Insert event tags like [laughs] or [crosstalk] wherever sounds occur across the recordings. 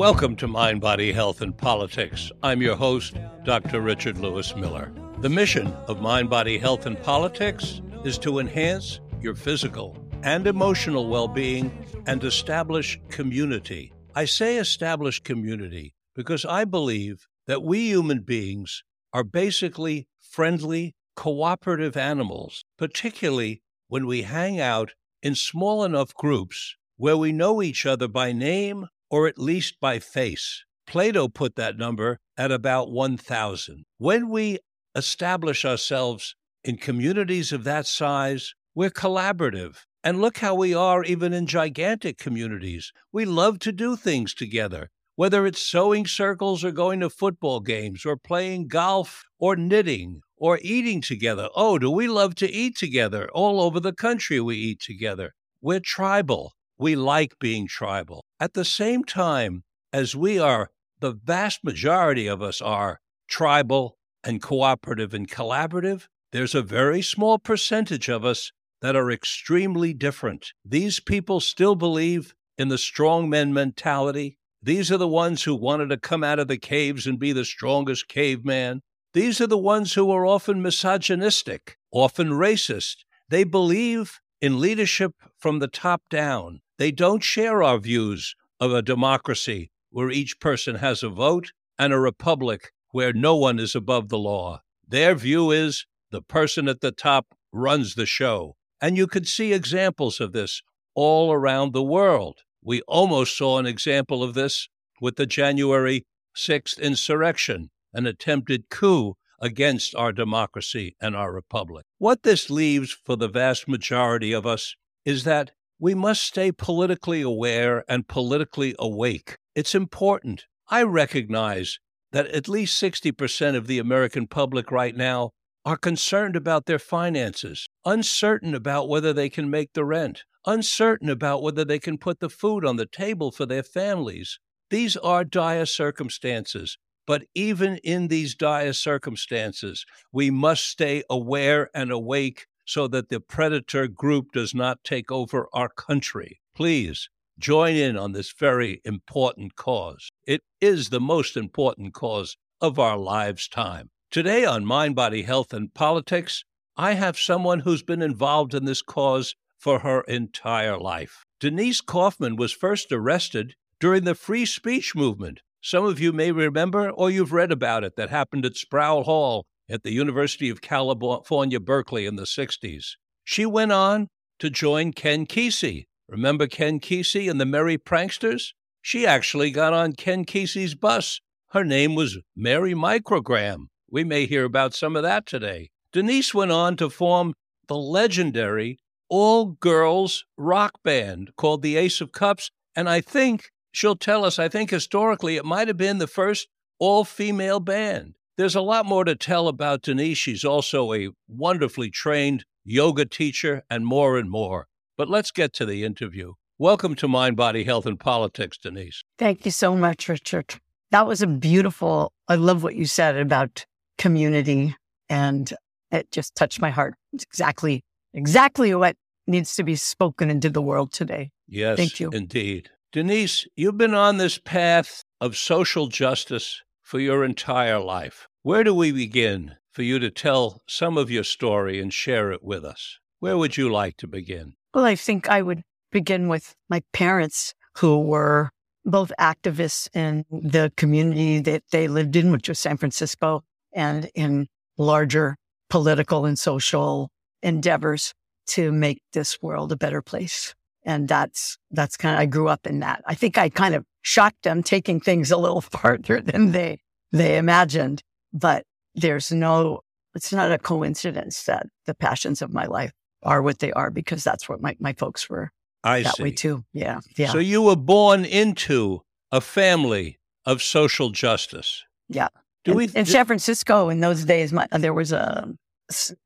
Welcome to Mind, Body, Health, and Politics. I'm your host, Dr. Richard Lewis Miller. The mission of Mind, Body, Health, and Politics is to enhance your physical and emotional well being and establish community. I say establish community because I believe that we human beings are basically friendly, cooperative animals, particularly when we hang out in small enough groups where we know each other by name or at least by face. Plato put that number at about 1,000. When we establish ourselves in communities of that size, we're collaborative. And look how we are even in gigantic communities. We love to do things together, whether it's sewing circles or going to football games or playing golf or knitting or eating together. Oh, do we love to eat together? All over the country, we eat together. We're tribal. We like being tribal. At the same time as we are, the vast majority of us are tribal and cooperative and collaborative, there's a very small percentage of us that are extremely different. These people still believe in the strong men mentality. These are the ones who wanted to come out of the caves and be the strongest caveman. These are the ones who are often misogynistic, often racist. They believe in leadership from the top down. They don't share our views of a democracy where each person has a vote and a republic where no one is above the law. Their view is the person at the top runs the show. And you could see examples of this all around the world. We almost saw an example of this with the January 6th insurrection, an attempted coup against our democracy and our republic. What this leaves for the vast majority of us is that we must stay politically aware and politically awake. It's important. I recognize that at least 60% of the American public right now are concerned about their finances, uncertain about whether they can make the rent, uncertain about whether they can put the food on the table for their families. These are dire circumstances. But even in these dire circumstances, we must stay aware and awake so that the predator group does not take over our country. Please join in on this very important cause. It is the most important cause of our lives' time. Today on Mind, Body, Health, and Politics, I have someone who's been involved in this cause for her entire life. Denise Kaufman was first arrested during the free speech movement. Some of you may remember or you've read about it that happened at Sproul Hall at the University of California, Berkeley in the 60s. She went on to join Ken Kesey. Remember Ken Kesey and the Merry Pranksters? She actually got on Ken Kesey's bus. Her name was Mary Microgram. We may hear about some of that today. Denise went on to form the legendary all girls rock band called the Ace of Cups. And I think she'll tell us, I think historically it might have been the first all female band. There's a lot more to tell about Denise. She's also a wonderfully trained yoga teacher and more and more. But let's get to the interview. Welcome to Mind, Body, Health, and Politics, Denise. Thank you so much, Richard. That was a beautiful, I love what you said about community, and it just touched my heart. It's exactly, exactly what needs to be spoken into the world today. Yes, Thank you. indeed. Denise, you've been on this path of social justice for your entire life. Where do we begin for you to tell some of your story and share it with us? Where would you like to begin? Well, I think I would begin with my parents, who were both activists in the community that they lived in, which was San Francisco, and in larger political and social endeavors to make this world a better place. And that's, that's kind of, I grew up in that. I think I kind of shocked them taking things a little [laughs] farther than they, they imagined but there's no, it's not a coincidence that the passions of my life are what they are because that's what my, my folks were I that see. way too. Yeah. Yeah. So you were born into a family of social justice. yeah. Do in, we in San Francisco in those days, my, there was a,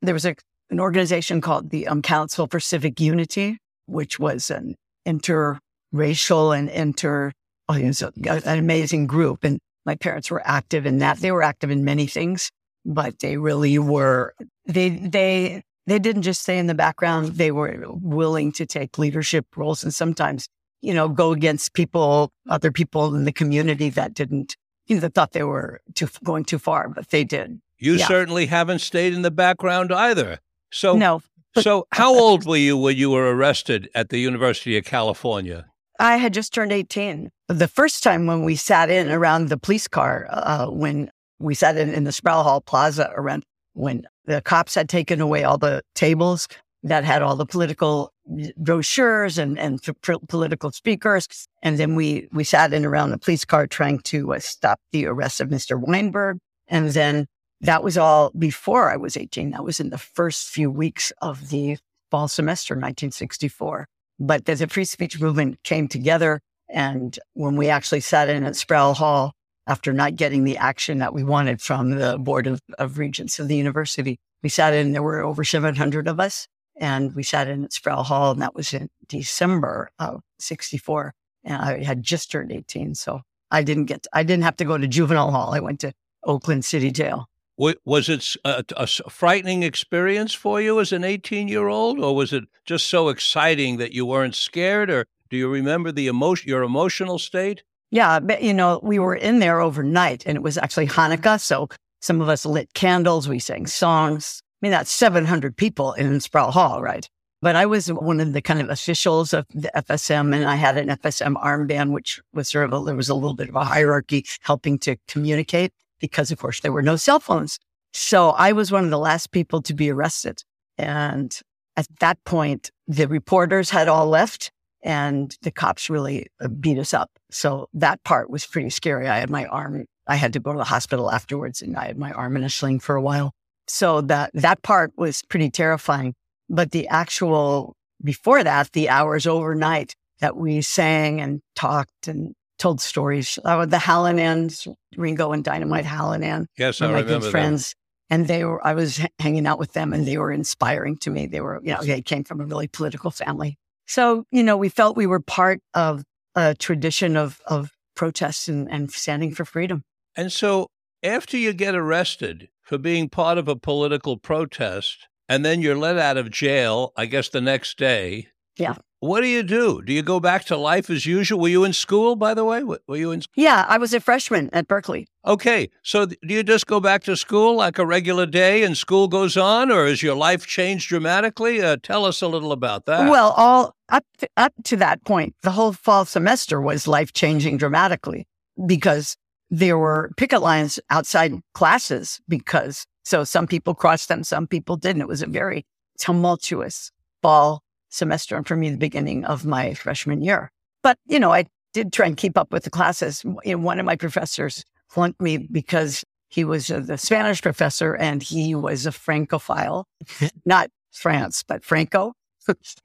there was a, an organization called the um, Council for Civic Unity, which was an interracial and inter, oh, it was a, an amazing group. And my parents were active in that. They were active in many things, but they really were, they, they, they didn't just stay in the background. They were willing to take leadership roles and sometimes, you know, go against people, other people in the community that didn't, you know, that thought they were too, going too far, but they did. You Yeah. certainly haven't stayed in the background either. So, No, so how [laughs] old were you when you were arrested at the University of California? I had just turned 18. The first time when we sat in around the police car, uh, when we sat in, in the Sproul Hall Plaza around when the cops had taken away all the tables that had all the political brochures and, and p- political speakers. And then we, we sat in around the police car trying to uh, stop the arrest of Mr. Weinberg. And then that was all before I was 18. That was in the first few weeks of the fall semester, 1964. But the free speech movement came together, and when we actually sat in at Sproul Hall after not getting the action that we wanted from the Board of, of Regents of the university, we sat in, there were over 700 of us, and we sat in at Sproul Hall, and that was in December of 64. And I had just turned 18. So I didn't get, I didn't have to go to juvenile hall. I went to Oakland City Jail. Wa- Was it a frightening experience for you as an 18 year old, or was it just so exciting that you weren't scared? Or do you remember the emotion, your emotional state? Yeah, but you know, we were in there overnight and it was actually Hanukkah. So some of us lit candles, we sang songs. I mean, that's 700 people in Sproul Hall, right? But I was one of the kind of officials of the FSM and I had an FSM armband, which was sort of, a, there was a little bit of a hierarchy helping to communicate because of course there were no cell phones. So I was one of the last people to be arrested. And at that point, the reporters had all left and the cops really uh, beat us up. So that part was pretty scary. I had my arm, I had to go to the hospital afterwards and I had my arm in a sling for a while. So that, that part was pretty terrifying. But the actual, before that, the hours overnight that we sang and talked and told stories, uh, the Hallinans, Ringo and Dynamite Hallinan, Yes, I my remember good friends. And they were, I was h- hanging out with them and they were inspiring to me. They were, you know, they came from a really political family. So, you know, we felt we were part of a tradition of, of protests and, and standing for freedom. And so, after you get arrested for being part of a political protest, and then you're let out of jail, I guess the next day. Yeah. What do you do? Do you go back to life as usual? Were you in school, by the way? Were you in? Yeah, I was a freshman at Berkeley. Okay, so do you just go back to school like a regular day, and school goes on, or has your life changed dramatically? Uh, tell us a little about that. Well, all up to, up to that point, the whole fall semester was life changing dramatically because there were picket lines outside classes because so some people crossed them, some people didn't. It was a very tumultuous fall semester and for me, the beginning of my freshman year. But, you know, I did try and keep up with the classes. You know, one of my professors flunked me because he was uh, the Spanish professor and he was a Francophile, [laughs] not France, but Franco.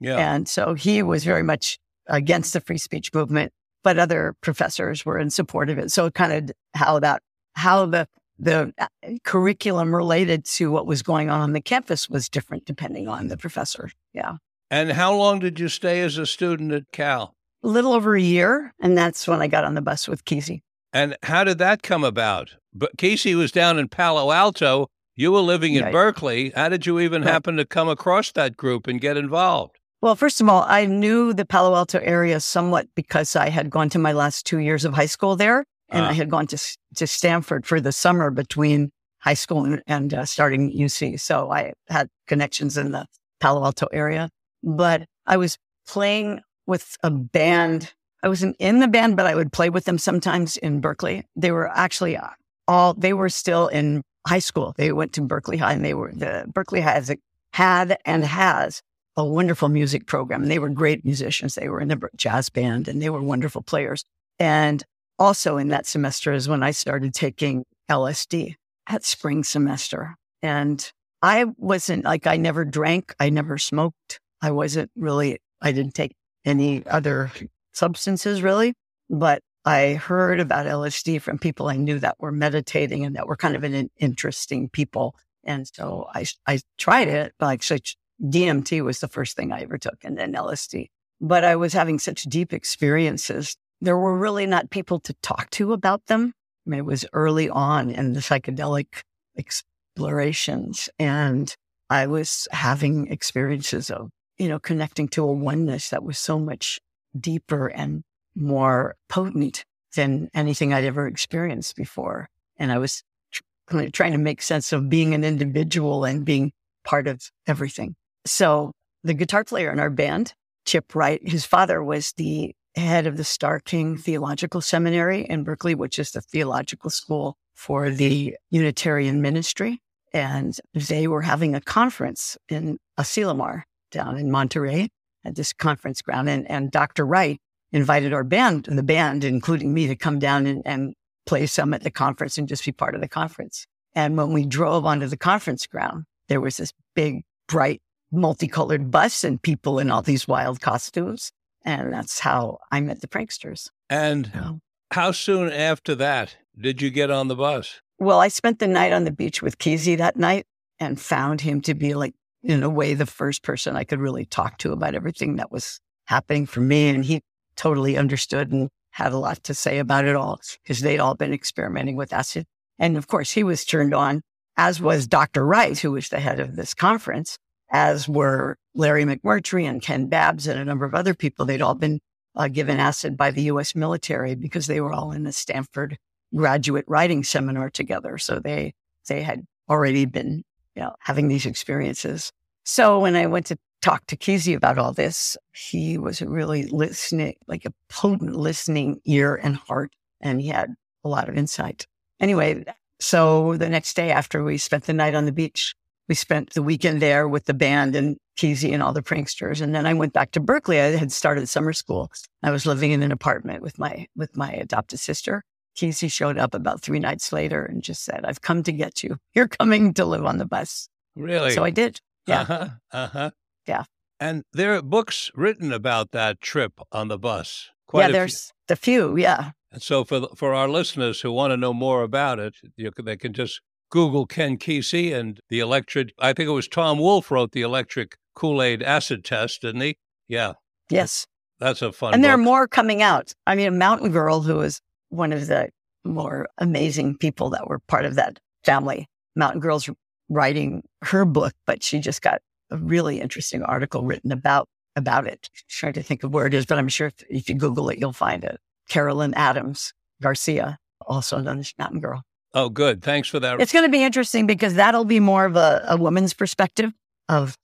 yeah. And so he was very much against the free speech movement, but other professors were in support of it. So kind of how that, how the, the uh, curriculum related to what was going on on the campus was different depending on the professor. Yeah. And how long did you stay as a student at Cal? A little over a year. And that's when I got on the bus with Kesey. And how did that come about? But Kesey was down in Palo Alto. You were living in. Berkeley. How did you even Right. happen to come across that group and get involved? Well, first of all, I knew the Palo Alto area somewhat because I had gone to my last two years of high school there, and Ah. I had gone to to Stanford for the summer between high school and, and uh, starting UC. So I had connections in the Palo Alto area. But I was playing with a band. I wasn't in the band, but I would play with them sometimes in Berkeley. They were actually uh, all they were still in high school. They went to Berkeley High, and they were the Berkeley High has had and has a wonderful music program. They were great musicians. They were in the jazz band and they were wonderful players. And also in that semester is when I started taking LSD at spring semester. And I wasn't like, I never drank. I never smoked. I wasn't really, I didn't take any other substances really, but I heard about LSD from people I knew that were meditating and that were kind of an interesting people. And so I, I tried it, but actually DMT was the first thing I ever took and then LSD. But I was having such deep experiences. There were really not people to talk to about them. I mean, it was early on in the psychedelic explorations. And I was having experiences of, you know, connecting to a oneness that was so much deeper and more potent than anything I'd ever experienced before. And I was tr- trying to make sense of being an individual and being part of everything. So the guitar player in our band, Chip Wright, his father was the head of the Starr King Theological Seminary in Berkeley, which is the theological school for the Unitarian ministry. And they were having a conference in Asilomar down in Monterey at this conference ground. And, and Dr. Wright invited our band and the band, including me, to come down and, and play some at the conference and just be part of the conference. And when we drove onto the conference ground, there was this big, bright, multicolored bus and people in all these wild costumes. And that's how I met the pranksters. And how soon after that did you get on the bus? Well, I spent the night on the beach with Kesey that night and found him to be like, in a way, the first person I could really talk to about everything that was happening for me. And he totally understood and had a lot to say about it all because they'd all been experimenting with acid. And of course, he was turned on, as was Dr. Wright, who was the head of this conference, as were Larry McMurtry and Ken Babbs and a number of other people. They'd all been uh, given acid by the U.S. military because they were all in the Stanford graduate writing seminar together. So they they had already been you know, having these experiences. So when I went to talk to Kesey about all this, he was really listening, like a potent listening ear and heart, and he had a lot of insight. Anyway, so the next day after we spent the night on the beach, we spent the weekend there with the band and Kesey and all the pranksters. And then I went back to Berkeley. I had started summer school. I was living in an apartment with my with my adopted sister. Kesey showed up about three nights later and just said, I've come to get you. You're coming to live on the bus. Really? So I did. Yeah. Uh-huh. Uh-huh. Yeah. And there are books written about that trip on the bus. Quite yeah, a there's the few. Yeah. And so for the- for our listeners who want to know more about it, you they can just Google Ken Kesey and the electric. I think it was Tom Wolfe wrote the electric Kool Aid acid test, didn't he? Yeah, Yes. that's a fun. and there are more coming out. I mean, a mountain girl who was one of the more amazing people that were part of that family. Mountain Girl's writing her book, but she just got a really interesting article written about about it. trying to think of where it is, but I'm sure if, if you Google it, you'll find it. Carolyn Adams Garcia, also known as Mountain Girl. Oh, good. Thanks for that. It's going to be interesting because that'll be more of a, a woman's perspective of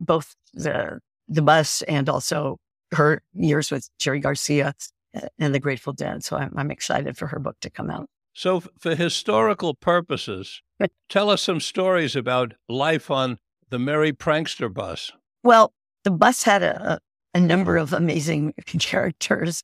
both the the bus and also her years with Jerry Garcia and the Grateful Dead. So I'm, I'm excited for her book to come out. So, for historical purposes, tell us some stories about life on the Merry Prankster bus. Well, the bus had a, a number of amazing [laughs] characters.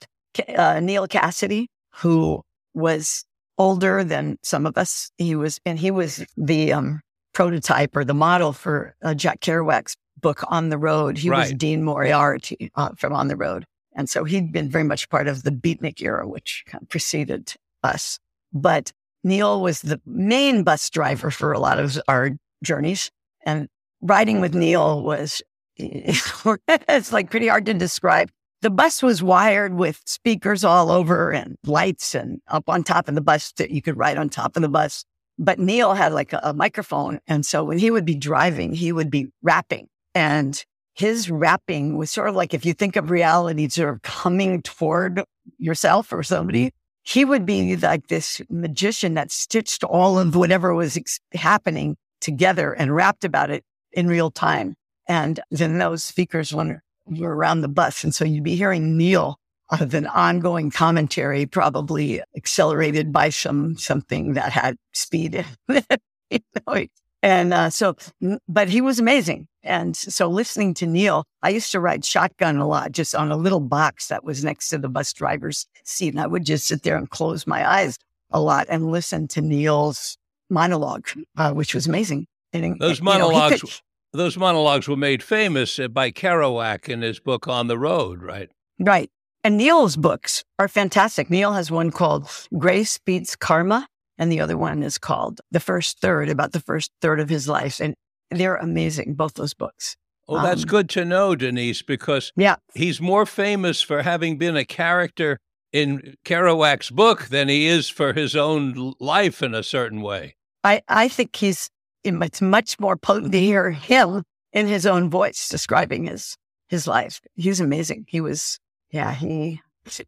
Uh, Neal Cassady, who was older than some of us, he was, and he was the um, prototype or the model for uh, Jack Kerouac's book On the Road. He was Dean Moriarty uh, from On the Road, and so he'd been very much part of the Beatnik era, which kind of preceded us. But Neal was the main bus driver for a lot of our journeys, and riding with Neal was [laughs] it's like pretty hard to describe. The bus was wired with speakers all over and lights and up on top of the bus that you could ride on top of the bus. But Neal had like a, a microphone. And so when he would be driving, he would be rapping and his rapping was sort of like if you think of reality sort of coming toward yourself or somebody, he would be like this magician that stitched all of whatever was ex- happening together and rapped about it in real time. And then those speakers were, were around the bus. And so you'd be hearing Neal of an ongoing commentary, probably accelerated by some something that had speed. [laughs] You know, and uh, so, but he was amazing. And so listening to Neal, I used to ride shotgun a lot, just on a little box that was next to the bus driver's seat. And I would just sit there and close my eyes a lot and listen to Neal's monologue, uh, which was amazing. And, Those you know, monologues, could- those monologues were made famous uh, by Kerouac in his book On the Road, right? Right. And Neal's books are fantastic. Neal has one called Grace Beats Karma, and the other one is called The First Third, about the first third of his life. And they're amazing, both those books. Oh, that's Um, good to know, Denise, because Yeah. he's more famous for having been a character in Kerouac's book than he is for his own life in a certain way. I, I think he's it's much more potent to hear him in his own voice describing his his life. He's amazing. He was yeah, he [laughs]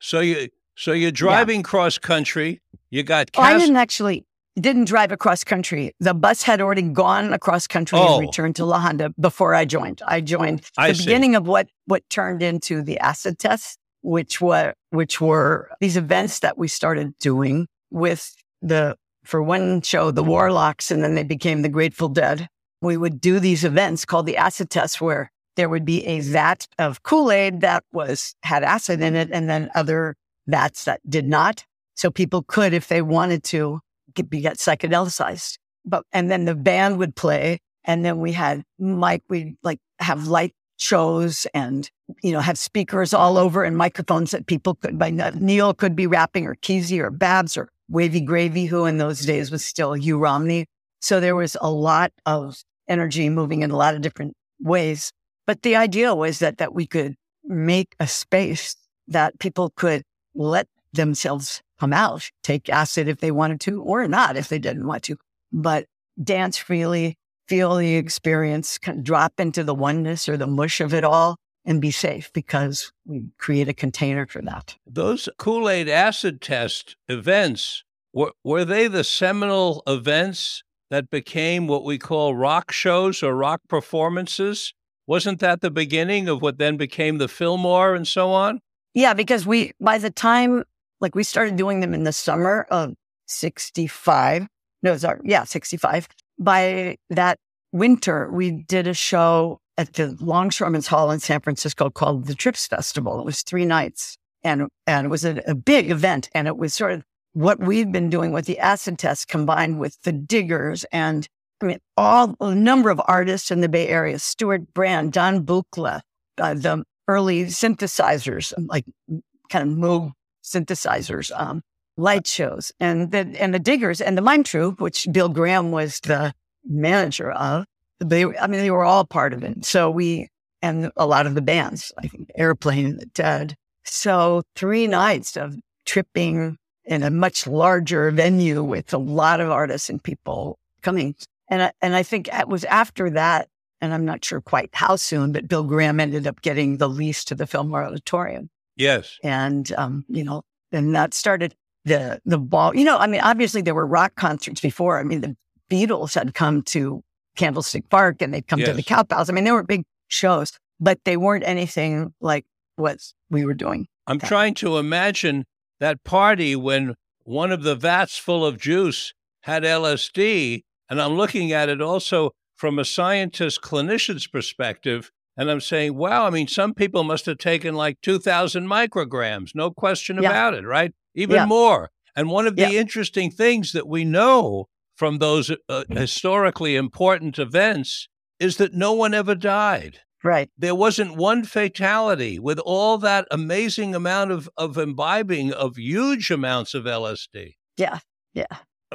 So you so you're driving yeah. cross country. You got oh, I didn't actually didn't drive across country. The bus had already gone across country oh. and returned to La Honda before I joined. I joined I the see. beginning of what what turned into the acid test, which were which were these events that we started doing with the for one show, the Warlocks, and then they became the Grateful Dead. We would do these events called the acid test where there would be a vat of Kool-Aid that was had acid in it and then other vats that did not. So people could, if they wanted to, get, get psychedelicized. But, and then the band would play and then we had Mike, we'd like have light shows and, you know, have speakers all over and microphones that people could, by Neal could be rapping or Kesey or Babbs or Wavy Gravy, who in those days was still Hugh Romney. So there was a lot of energy moving in a lot of different ways. But the idea was that, that we could make a space that people could let themselves come out, take acid if they wanted to, or not if they didn't want to, but dance freely, feel the experience, kind of drop into the oneness or the mush of it all and be safe because we create a container for that. Those Kool Aid acid test events, were, were they the seminal events that became what we call rock shows or rock performances? Wasn't that the beginning of what then became the Fillmore and so on? Yeah, because we, by the time, like we started doing them in the summer of 65. No, sorry. Yeah, 65. By that winter, we did a show at the Longshoremen's Hall in San Francisco called the Trips Festival. It was three nights and, and it was a, a big event. And it was sort of what we've been doing with the acid test combined with the diggers and I mean, all a number of artists in the Bay Area, Stewart Brand, Don Buchla, uh, the early synthesizers, like kind of Moog synthesizers, um, light shows, and the and the Diggers and the Mime Troupe, which Bill Graham was the manager of. They, I mean, they were all part of it. So we and a lot of the bands, I think Airplane, The Dead. So three nights of tripping in a much larger venue with a lot of artists and people coming and I, and I think it was after that, and I'm not sure quite how soon, but Bill Graham ended up getting the lease to the Fillmore Auditorium. Yes. And, um, you know, and that started the, the ball. You know, I mean, obviously there were rock concerts before. I mean, the Beatles had come to Candlestick Park and they'd come yes. to the Cow Palace. I mean, there were big shows, but they weren't anything like what we were doing. I'm trying to imagine that party when one of the vats full of juice had LSD and I'm looking at it also from a scientist clinician's perspective. And I'm saying, wow, I mean, some people must have taken like 2,000 micrograms, no question yeah. about it, right? Even yeah. more. And one of the yeah. interesting things that we know from those uh, historically important events is that no one ever died. Right. There wasn't one fatality with all that amazing amount of, of imbibing of huge amounts of LSD. Yeah. Yeah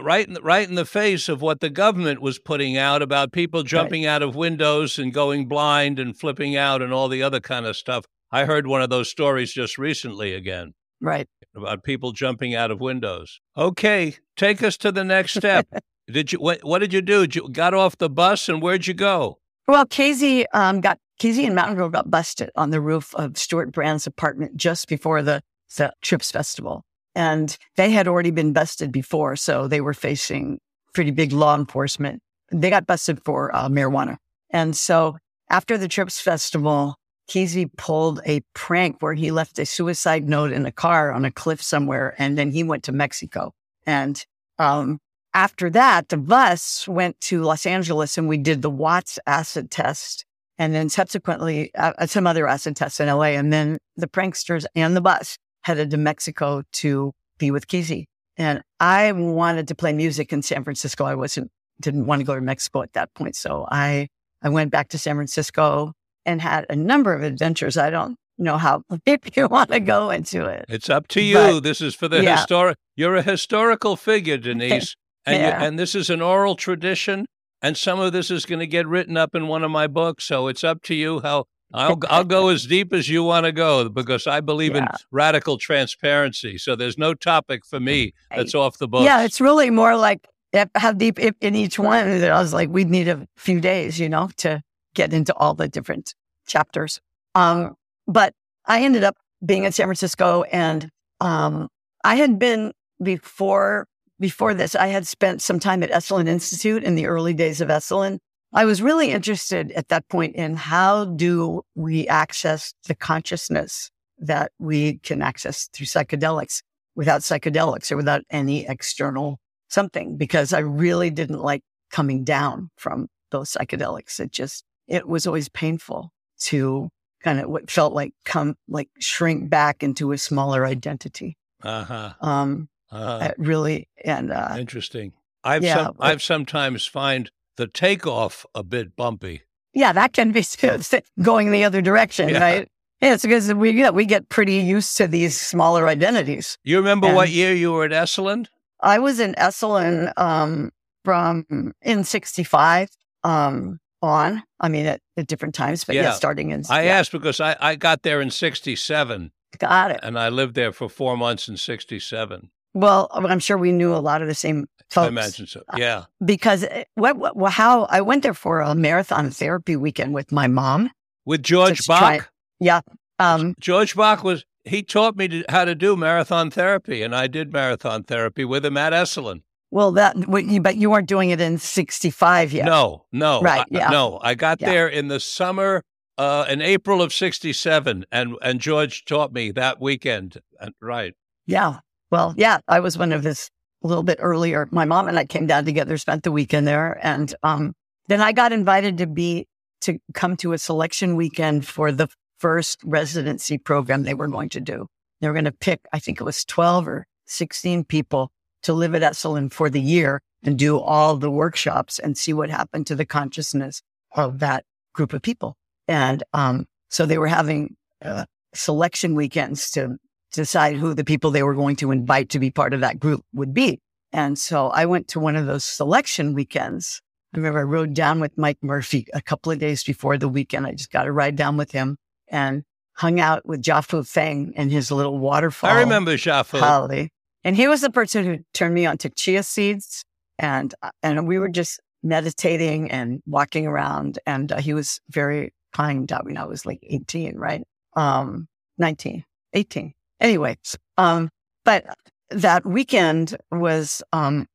right in the, right in the face of what the government was putting out about people jumping right. out of windows and going blind and flipping out and all the other kind of stuff. I heard one of those stories just recently again. Right. About people jumping out of windows. Okay, take us to the next step. [laughs] did you what, what did you do? Did you got off the bus and where'd you go? Well, Kesey um, got Kesey and Mountain Girl got busted on the roof of Stewart Brand's apartment just before the the Trips Festival. And they had already been busted before, so they were facing pretty big law enforcement. They got busted for uh, marijuana. And so after the Trips Festival, Kesey pulled a prank where he left a suicide note in a car on a cliff somewhere, and then he went to Mexico. And um, after that, the bus went to Los Angeles, and we did the Watts acid test, and then subsequently uh, some other acid tests in LA. And then the pranksters and the bus headed to Mexico to be with Kesey. And I wanted to play music in San Francisco. I wasn't, didn't want to go to Mexico at that point. So I, I went back to San Francisco and had a number of adventures. I don't know how [laughs] deep you want to go into it. It's up to you. But, this is for the yeah. historic. You're a historical figure, [laughs] Denise, and yeah. and this is an oral tradition. And some of this is going to get written up in one of my books. So it's up to you how I'll I'll go [laughs] as deep as you want to go because I believe yeah. in radical transparency. So there's no topic for me that's off the books. Yeah, it's really more like how deep in each one. I was like, we'd need a few days, you know, to get into all the different chapters. Um, but I ended up being in San Francisco, and um, I had been before before this. I had spent some time at Esalen Institute in the early days of Esalen, I was really interested at that point in how do we access the consciousness that we can access through psychedelics without psychedelics or without any external something, because I really didn't like coming down from those psychedelics. It just, it was always painful to kind of what felt like come, like shrink back into a smaller identity. Uh-huh. Um, uh-huh. really, and, uh, interesting. I've, yeah, some, I've sometimes find the takeoff a bit bumpy. Yeah, that can be [laughs] going the other direction, yeah. right? Yeah, it's because we get we get pretty used to these smaller identities. You remember and what year you were at Esalen? I was in Esalen um, from in '65 um, on. I mean, at, at, different times, but yeah, yeah starting in. I yeah. asked because I, I got there in '67. Got it. And I lived there for four months in '67. Well, I'm sure we knew a lot of the same folks. I imagine so. Uh, yeah. Because eh, what, what, how I went there for a marathon therapy weekend with my mom. With George Bach? Yeah. Um, George Bach was, he taught me to, how to do marathon therapy, and I did marathon therapy with him at Esalen. Well, that, but you weren't doing it in 65 yet. No, no. Right. Yeah. No, I got yeah. there in the summer, uh, in April of 67, and, and George taught me that weekend. And, Right. Yeah. Well, yeah, I was one of his a little bit earlier. My mom and I came down together, spent the weekend there. And um, then I got invited to be, to come to a selection weekend for the first residency program they were going to do. They were going to pick, I think it was 12 or 16 people to live at Esalen for the year and do all the workshops and see what happened to the consciousness of that group of people. And um, so they were having uh, selection weekends to decide who the people they were going to invite to be part of that group would be. And so I went to one of those selection weekends. I remember I rode down with Mike Murphy a couple of days before the weekend. I just got to ride down with him and hung out with Gia-Fu Feng and his little waterfall. I remember Gia-Fu. Holly. And he was the person who turned me on to chia seeds. And, and we were just meditating and walking around. And uh, he was very kind. I mean, I was like 18, right? Um, 19, 18. Anyway, um, but that weekend was, um,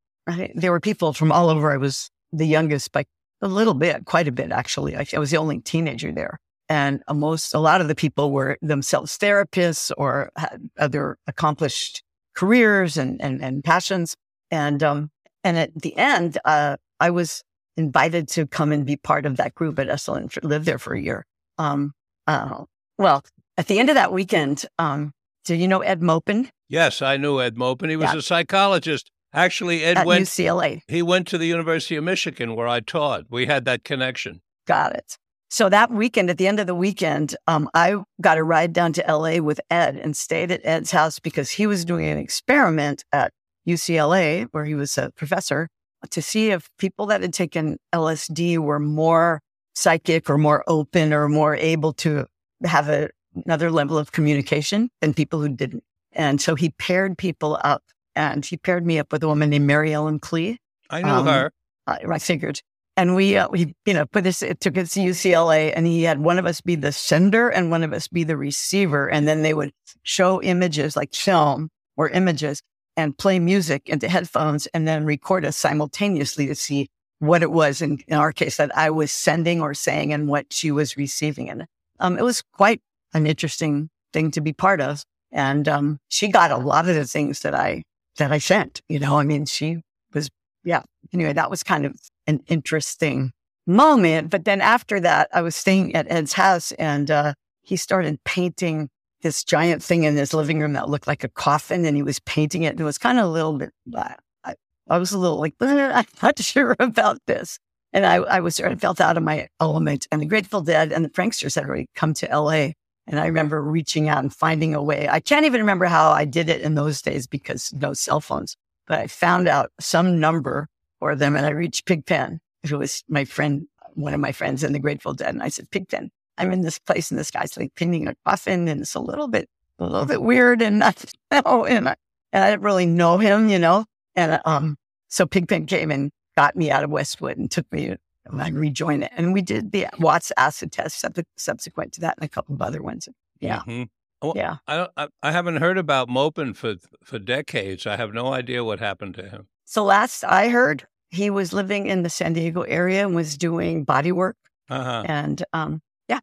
there were people from all over. I was the youngest by a little bit, quite a bit, actually. I, I was the only teenager there. And most, a lot of the people were themselves therapists or had other accomplished careers and, and, and passions. And, um, and at the end, uh, I was invited to come and be part of that group at Esalen, live there for a year. Um, uh, well, at the end of that weekend, um, do you know Ed Maupin? Yes, I knew Ed Maupin. He was yeah. a psychologist. Actually, Ed At went UCLA. He went to the University of Michigan where I taught. We had that connection. Got it. So that weekend, at the end of the weekend, um, I got a ride down to LA with Ed and stayed at Ed's house because he was doing an experiment at UCLA where he was a professor to see if people that had taken LSD were more psychic or more open or more able to have a another level of communication than people who didn't. And so he paired people up and he paired me up with a woman named Mary Ellen Klee. I knew um, her. I, I, figured. And we, uh, we, you know, put this, it took us to UCLA and he had one of us be the sender and one of us be the receiver. And then they would show images like film or images and play music into headphones and then record us simultaneously to see what it was in, in our case that I was sending or saying and what she was receiving. And um, it was quite an interesting thing to be part of. And um, she got a lot of the things that I that I sent. You know, I mean, she was yeah. Anyway, that was kind of an interesting moment. But then after that, I was staying at Ed's house, and uh, he started painting this giant thing in his living room that looked like a coffin, and he was painting it. And it was kind of a little bit. I, I was a little like, [laughs] I'm not sure about this. And I, I was sort of felt out of my element. And the Grateful Dead and the Pranksters had already come to LA. And I remember reaching out and finding a way. I can't even remember how I did it in those days because no cell phones, but I found out some number for them and I reached Pigpen, who was my friend, one of my friends in the Grateful Dead. And I said, Pigpen, I'm in this place and this guy's like pinning a coffin and it's a little bit, a little bit weird and [laughs] not, know, and I, and I didn't really know him, you know? And, um, so Pigpen came and got me out of Westwood and took me, and I rejoined it. And we did the Watts acid test subsequent to that and a couple of other ones. Yeah. Mm-hmm. Well, yeah. I, I, I haven't heard about Maupin for, for decades. I have no idea what happened to him. So last I heard, he was living in the San Diego area and was doing body work. Uh-huh. And um, yeah,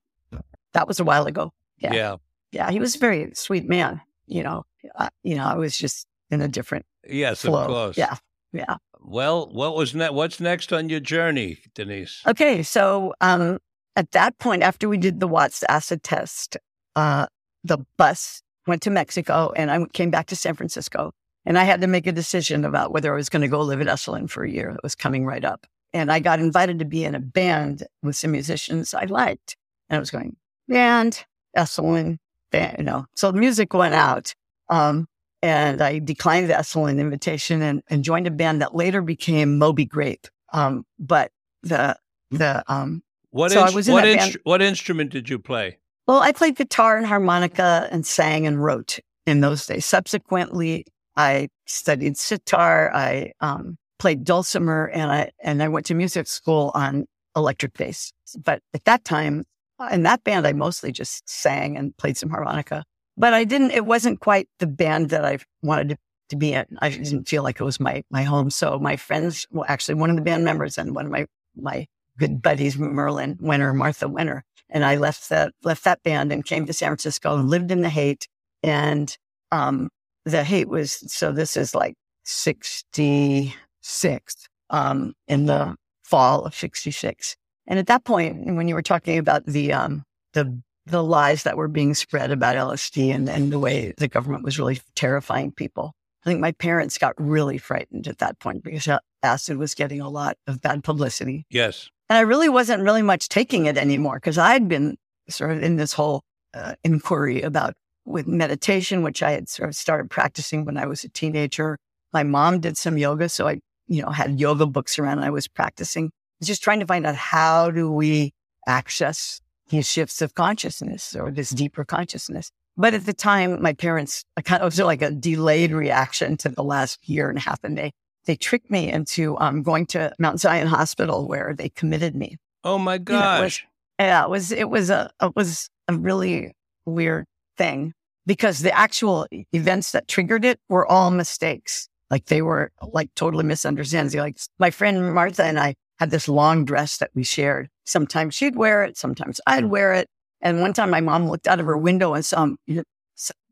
that was a while ago. Yeah. yeah. Yeah. He was a very sweet man. You know, uh, you know, I was just in a different. Yes, flow. of course. Yeah. Yeah. Well, what was ne- what's next on your journey, Denise? Okay. So um, at that point, after we did the Watts acid test, uh, the bus went to Mexico and I came back to San Francisco. And I had to make a decision about whether I was going to go live at Esalen for a year. It was coming right up. And I got invited to be in a band with some musicians I liked. And I was going, band, Esalen, band, you know. So the music went out. Um, and I declined the Esalen invitation and, and, joined a band that later became Moby Grape. Um, but the, the, um, what, so in- what, instru- what instrument did you play? Well, I played guitar and harmonica and sang and wrote in those days. Subsequently, I studied sitar. I um, played dulcimer, and I and I went to music school on electric bass. But at that time, in that band, I mostly just sang and played some harmonica. But I didn't. It wasn't quite the band that I wanted to, to be in. I didn't feel like it was my my home. So my friends, well, actually, one of the band members and one of my my good buddies, Merlin Winter, Martha Winter, and I left that left that band and came to San Francisco and lived in the Haight. And um, the Haight was, so this is like 66 um, in the fall of 66. And at that point, when you were talking about the, um, the, the lies that were being spread about LSD and, and the way the government was really terrifying people, I think my parents got really frightened at that point because acid was getting a lot of bad publicity. Yes. And I really wasn't really much taking it anymore because I'd been sort of in this whole uh, inquiry about with meditation, which I had sort of started practicing when I was a teenager. My mom did some yoga. So I, you know, had yoga books around and I was practicing. I was just trying to find out how do we access these shifts of consciousness or this deeper consciousness. But at the time, my parents, I kind of [laughs] was like a delayed reaction to the last year and a half. And they, they tricked me into um, going to Mount Zion Hospital where they committed me. Oh my gosh. You know, it was, yeah, it was, it was a, it was a really weird thing because the actual events that triggered it were all mistakes. Like they were like totally misunderstandings. Like my friend Martha and I had this long dress that we shared. Sometimes she'd wear it. Sometimes I'd hmm. wear it. And one time my mom looked out of her window and saw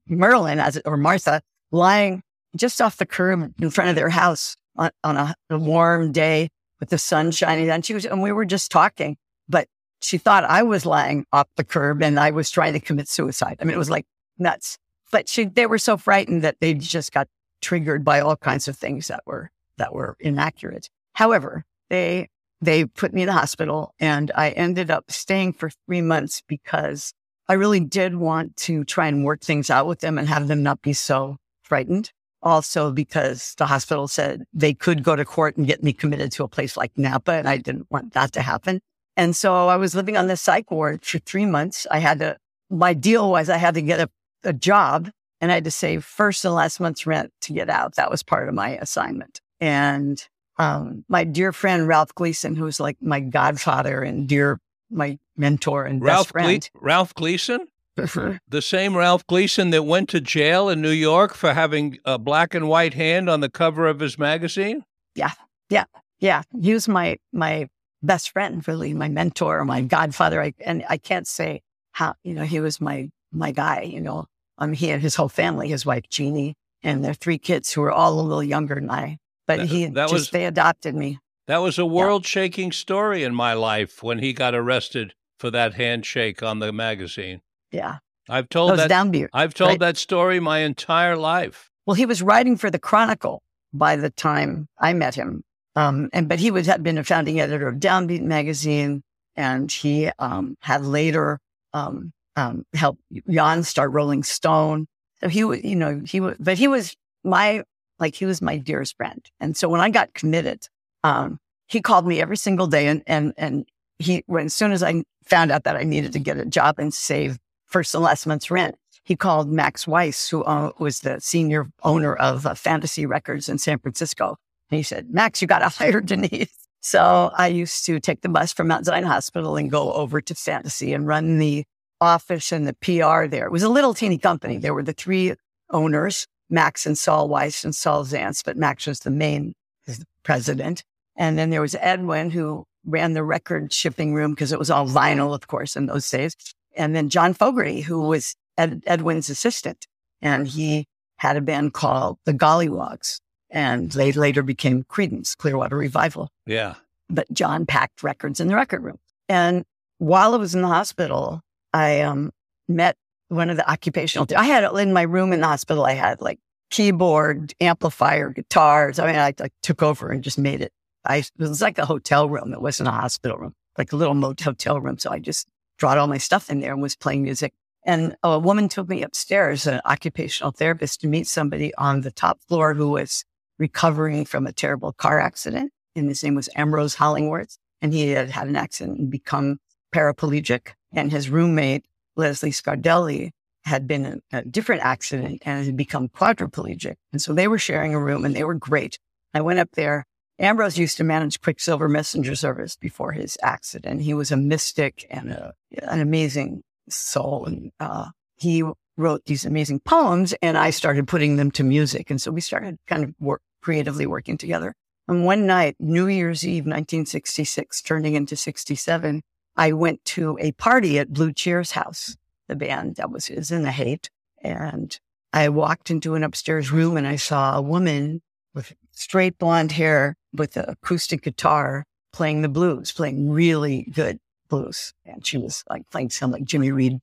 Merlin as it, or Martha lying just off the curb in front of their house on, on a, a warm day with the sun shining down. She was, and we were just talking, but she thought I was lying off the curb and I was trying to commit suicide. I mean, it was like nuts. But she, they were so frightened that they just got triggered by all kinds of things that were that were inaccurate. However, they they put me in the hospital and I ended up staying for three months because I really did want to try and work things out with them and have them not be so frightened. Also because the hospital said they could go to court and get me committed to a place like Napa and I didn't want that to happen. And so I was living on the psych ward for three months. I had to, my deal was I had to get a, a job and I had to save first and last month's rent to get out. That was part of my assignment. And um, my dear friend Ralph Gleason, who's like my godfather and dear my mentor and Ralph best friend. Gle- Ralph Gleason? the same Ralph Gleason that went to jail in New York for having a black and white hand on the cover of his magazine? Yeah. Yeah. Yeah. He was my my best friend, really, my mentor, my godfather. I, and I can't say how, you know, he was my, my guy, you know, um, he and his whole family, his wife, Jeannie, and their three kids who were all a little younger than I, but that, he that just, was, they adopted me. That was a world shaking yeah. story in my life when he got arrested for that handshake on the magazine. Yeah. I've told that, downbeat, I've told right? that story my entire life. Well, he was writing for the Chronicle by the time I met him. Um, and but he was had been a founding editor of Downbeat magazine, and he um, had later um, um, helped Jann start Rolling Stone. So he was, you know, he was, but he was my like he was my dearest friend. And so when I got committed, um, he called me every single day, and and and he, when as soon as I found out that I needed to get a job and save first and last month's rent, he called Max Weiss, who uh, was the senior owner of uh, Fantasy Records in San Francisco. And he said, Max, you got to [laughs] hire Denise. So I used to take the bus from Mount Zion Hospital and go over to Fantasy and run the office and the PR there. It was a little teeny company. There were the three owners, Max and Sol Weiss and Saul Zaentz, but Max was the main the president. And then there was Edwin, who ran the record shipping room because it was all vinyl, of course, in those days. And then John Fogerty, who was Ed, Edwin's assistant. And he had a band called the Golliwogs. And they later became Creedence, Clearwater Revival. Yeah. But John packed records in the record room. And while I was in the hospital, I um, met one of the occupational. I had in my room in the hospital. I had like keyboard, amplifier, guitars. I mean, I, I took over and just made it. I it was like a hotel room. It wasn't a hospital room, like a little motel room. So I just brought all my stuff in there and was playing music. And a woman took me upstairs, an occupational therapist, to meet somebody on the top floor who was recovering from a terrible car accident. And his name was Ambrose Hollingworth. And he had had an accident and become paraplegic. And his roommate, Leslie Scardelli, had been in a different accident and had become quadriplegic. And so they were sharing a room and they were great. I went up there. Ambrose used to manage Quicksilver Messenger Service before his accident. He was a mystic and a, an amazing soul. And uh, he wrote these amazing poems and I started putting them to music. And so we started kind of work, creatively working together. And one night, New Year's Eve, 1966, turning into 67, I went to a party at Blue Cheer's house, the band that was is in the Haight. And I walked into an upstairs room and I saw a woman with straight blonde hair with an acoustic guitar playing the blues, playing really good blues. And she was like playing some like Jimmy Reed,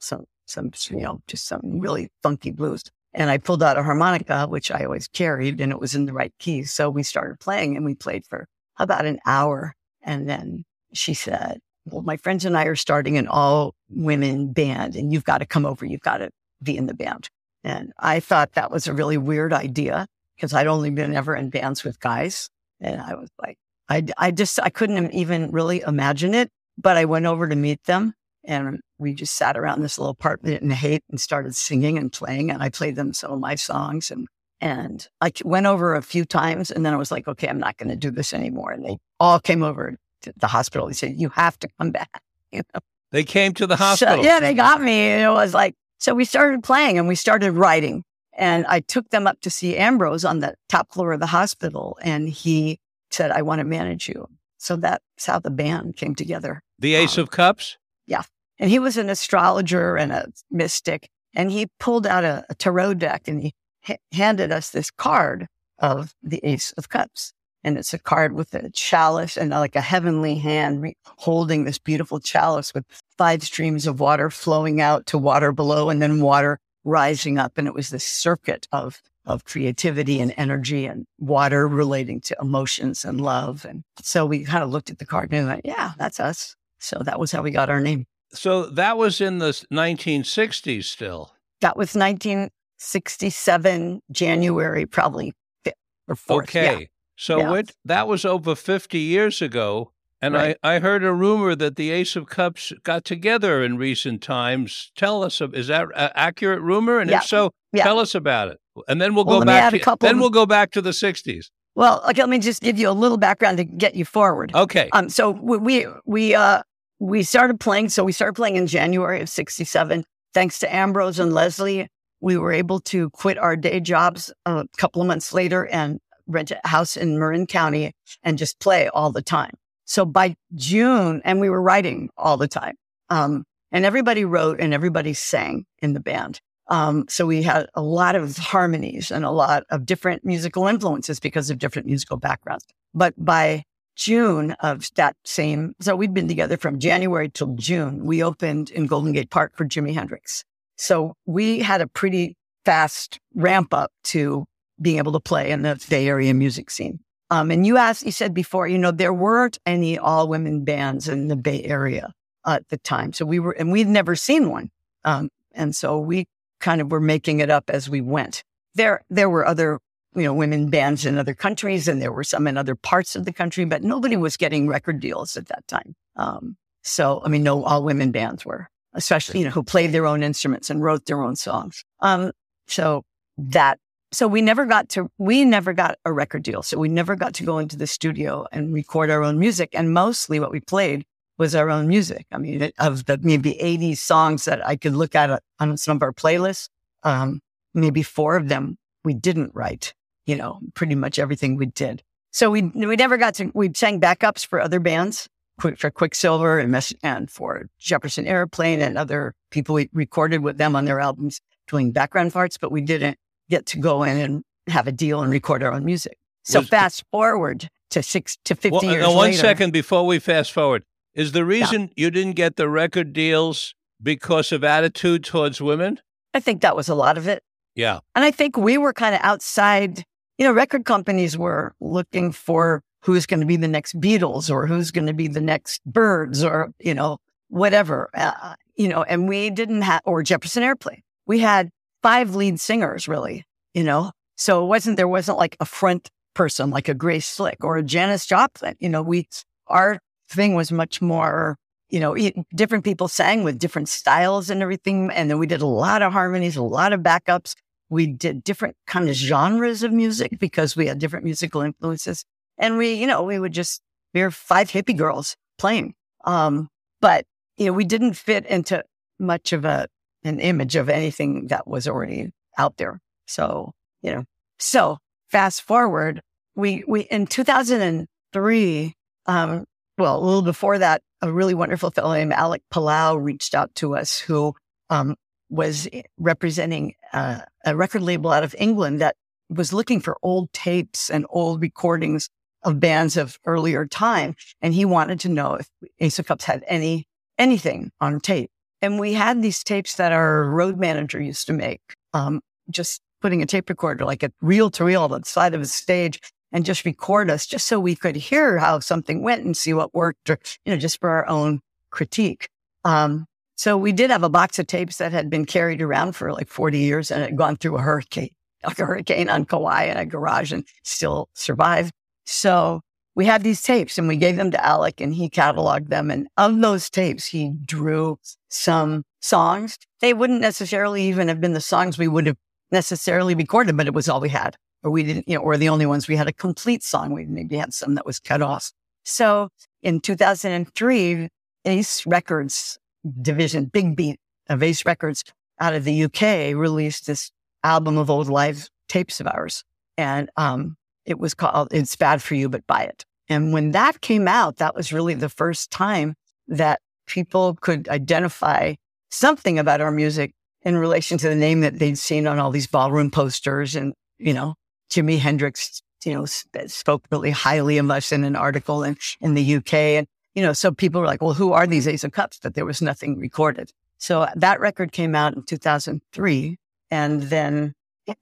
some, some, you know, just some really funky blues. And I pulled out a harmonica, which I always carried and it was in the right key. So we started playing and we played for about an hour. And then she said, well, my friends and I are starting an all women band and you've got to come over. You've got to be in the band. And I thought that was a really weird idea because I'd only been ever in bands with guys. And I was like, I, I just, I couldn't even really imagine it. But I went over to meet them and we just sat around this little apartment in Haight and started singing and playing. And I played them some of my songs and, and I went over a few times and then I was like, okay, I'm not going to do this anymore. And they all came over to the hospital. He said, you have to come back. [laughs] You know? They came to the hospital. So, yeah, they got me. And it was like, so we started playing and we started writing. And I took them up to see Ambrose on the top floor of the hospital. And he said, I want to manage you. So that's how the band came together. The Ace um, of Cups? Yeah. And he was an astrologer and a mystic. And he pulled out a, a tarot deck and he ha- handed us this card of the Ace of Cups. And it's a card with a chalice and uh, like a heavenly hand re- holding this beautiful chalice with five streams of water flowing out to water below and then water rising up. And it was this circuit of of creativity and energy and water relating to emotions and love. And so we kind of looked at the card and went, yeah, that's us. So that was how we got our name. So that was in the 1960s still. That was 1967, January, probably fifth or fourth. Okay. Yeah. So yeah. It, that was over 50 years ago. And right. I, I heard a rumor that the Ace of Cups got together in recent times. Tell us, is that an accurate rumor? And yeah. if so, yeah. tell us about it. And then we'll, well go back. To, then we'll go back to the '60s. Well, okay, let me just give you a little background to get you forward. Okay. Um. So we we uh we started playing. So we started playing in January of '67. Thanks to Ambrose and Leslie, we were able to quit our day jobs a couple of months later and rent a house in Marin County and just play all the time. So by June, and we were writing all the time. Um, and everybody wrote and everybody sang in the band. Um, so we had a lot of harmonies and a lot of different musical influences because of different musical backgrounds. But by June of that same, so we'd been together from January till June. We opened in Golden Gate Park for Jimi Hendrix. So we had a pretty fast ramp up to being able to play in the Bay Area music scene. Um, and you asked, you said before, you know, there weren't any all women bands in the Bay Area at the time. So we were, and we'd never seen one. Um, and so we kind of were making it up as we went. There, there were other you know, women bands in other countries and there were some in other parts of the country, but nobody was getting record deals at that time. Um, so, I mean, no, all women bands were, especially, you know, who played their own instruments and wrote their own songs. Um, so that, so we never got to, we never got a record deal. So we never got to go into the studio and record our own music. And mostly what we played was our own music. I mean, of the maybe 80 songs that I could look at on some of our playlists, um, maybe four of them we didn't write, you know, pretty much everything we did. So we, we never got to, we sang backups for other bands, for Quicksilver and, and for Jefferson Airplane and other people we recorded with them on their albums doing background parts, but we didn't get to go in and have a deal and record our own music. So Was, fast forward to six to 50 well, years One later, second before we fast forward. Is the reason yeah. you didn't get the record deals because of attitude towards women? I think that was a lot of it. Yeah. And I think we were kind of outside, you know, record companies were looking for who's going to be the next Beatles or who's going to be the next Byrds or, you know, whatever, uh, you know, and we didn't have, or Jefferson Airplane. We had five lead singers really, you know, so it wasn't, there wasn't like a front person like a Grace Slick or a Janis Joplin. You know, we, our thing was much more, you know, different people sang with different styles and everything. And then we did a lot of harmonies, a lot of backups. We did different kind of genres of music because we had different musical influences. And we, you know, we would just, we were five hippie girls playing. Um, but, you know, we didn't fit into much of a, an image of anything that was already out there. So, you know, so fast forward, we, we, in 2003, um, well, a little before that, a really wonderful fellow named Alec Palao reached out to us who, um, was representing uh, a record label out of England that was looking for old tapes and old recordings of bands of earlier time. And he wanted to know if Ace of Cups had any, anything on tape. And we had these tapes that our road manager used to make, um, just putting a tape recorder, like a reel to reel on the side of a stage and just record us just so we could hear how something went and see what worked or, you know, just for our own critique. Um, so we did have a box of tapes that had been carried around for like 40 years and had gone through a hurricane, [laughs] like a hurricane on Kauai in a garage and still survived. So we had these tapes and we gave them to Alec and he cataloged them. And of those tapes, he drew some songs. They wouldn't necessarily even have been the songs we would have necessarily recorded, but it was all we had. Or we didn't, you know, or the only ones we had a complete song. We maybe had some that was cut off. So in 2003, Ace Records division, Big Beat of Ace Records out of the UK released this album of old live tapes of ours. And, um, it was called It's Bad for You, but buy it. And when that came out, that was really the first time that people could identify something about our music in relation to the name that they'd seen on all these ballroom posters. And, you know, Jimi Hendrix, you know, spoke really highly of us in an article in, in the UK. And you know, so people were like, well, who are these Ace of Cups? But there was nothing recorded. So that record came out in 2003. And then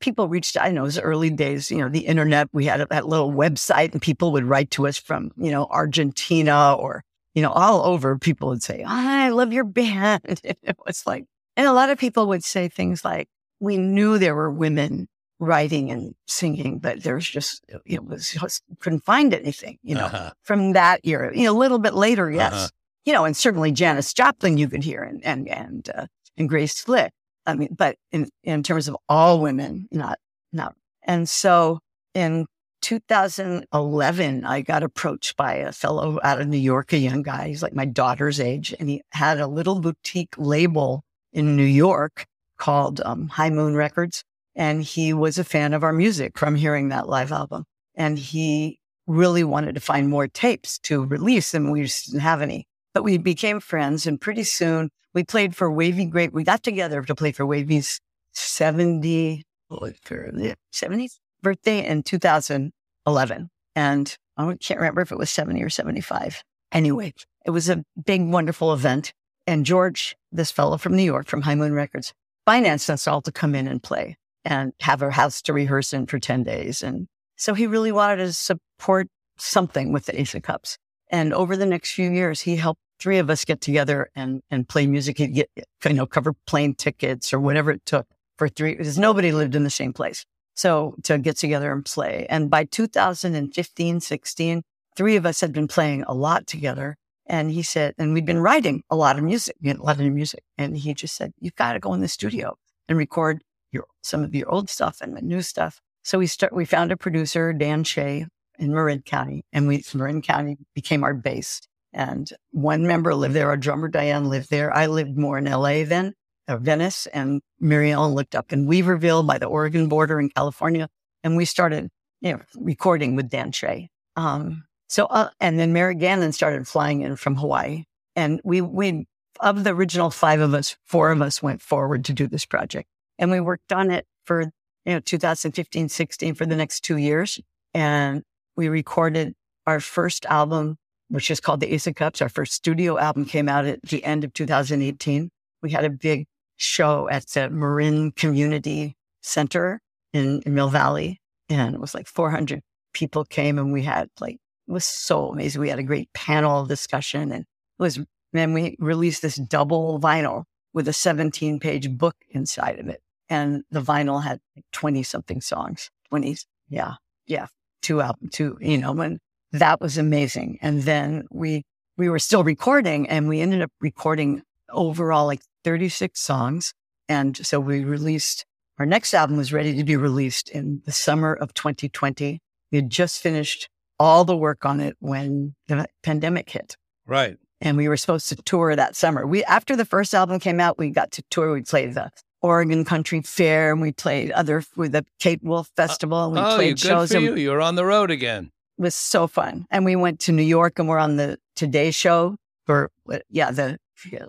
people reached, I know it was early days, you know, the internet, we had that little website and people would write to us from, you know, Argentina or, you know, all over. People would say, I love your band. [laughs] it was like, and a lot of people would say things like, we knew there were women writing and singing, but there's just, you know, was just couldn't find anything, you know, uh-huh. from that era. You know, a little bit later, yes. Uh-huh. You know, and certainly Janis Joplin you could hear and, and, and, uh, and Grace Slick. I mean, but in, in terms of all women, not, not. And so in 2011, I got approached by a fellow out of New York, a young guy. He's like my daughter's age, and he had a little boutique label in New York called um, High Moon Records. And he was a fan of our music from hearing that live album. And he really wanted to find more tapes to release and we just didn't have any. But we became friends and pretty soon we played for Wavy Gravy. We got together to play for Wavy's 70, 70th birthday in 2011. And I can't remember if it was 70 or 75. Anyway, it was a big, wonderful event. And George, this fellow from New York, from High Moon Records, financed us all to come in and play and have a house to rehearse in for 10 days. And so he really wanted to support something with the Ace of Cups. And over the next few years, he helped three of us get together and, and play music. He'd get, you know, cover plane tickets or whatever it took for three, because nobody lived in the same place. So to get together and play. And by 2015, 16, three of us had been playing a lot together. And he said, and we'd been writing a lot of music, a lot of new music. And he just said, you've got to go in the studio and record your, some of your old stuff and the new stuff. So we start, we found a producer, Dan Shea in Marin County and we, Marin County became our base. And one member lived there. Our drummer, Diane, lived there. I lived more in LA then, or Venice. And Muriel looked up in Weaverville by the Oregon border in California. And we started, you know, recording with Dan Shea. Um, so, uh, and then Mary Gannon started flying in from Hawaii. And we, we, of the original five of us, four of us went forward to do this project. And we worked on it for, you know, 2015, 16 for the next two years. And we recorded our first album, which is called The Ace of Cups. Our first studio album came out at the end of 2018. We had a big show at the Marin Community Center in, in Mill Valley. And it was like 400 people came and we had like it was so amazing. We had a great panel discussion and it was, then we released this double vinyl with a 17 page book inside of it. And the vinyl had like 20 something songs, 20s. Yeah. Yeah. Two album, two, you know, and that was amazing. And then we, we were still recording and we ended up recording overall like 36 songs. And so we released our next album was ready to be released in the summer of 2020. We had just finished all the work on it when the pandemic hit. Right. And we were supposed to tour that summer. We after the first album came out, we got to tour. We played the Oregon Country Fair and we played other with the Kate Wolf uh, Festival. And we oh, played good shows. for and you. You're on the road again. Was so fun. And we went to New York and we're on the Today Show or yeah, the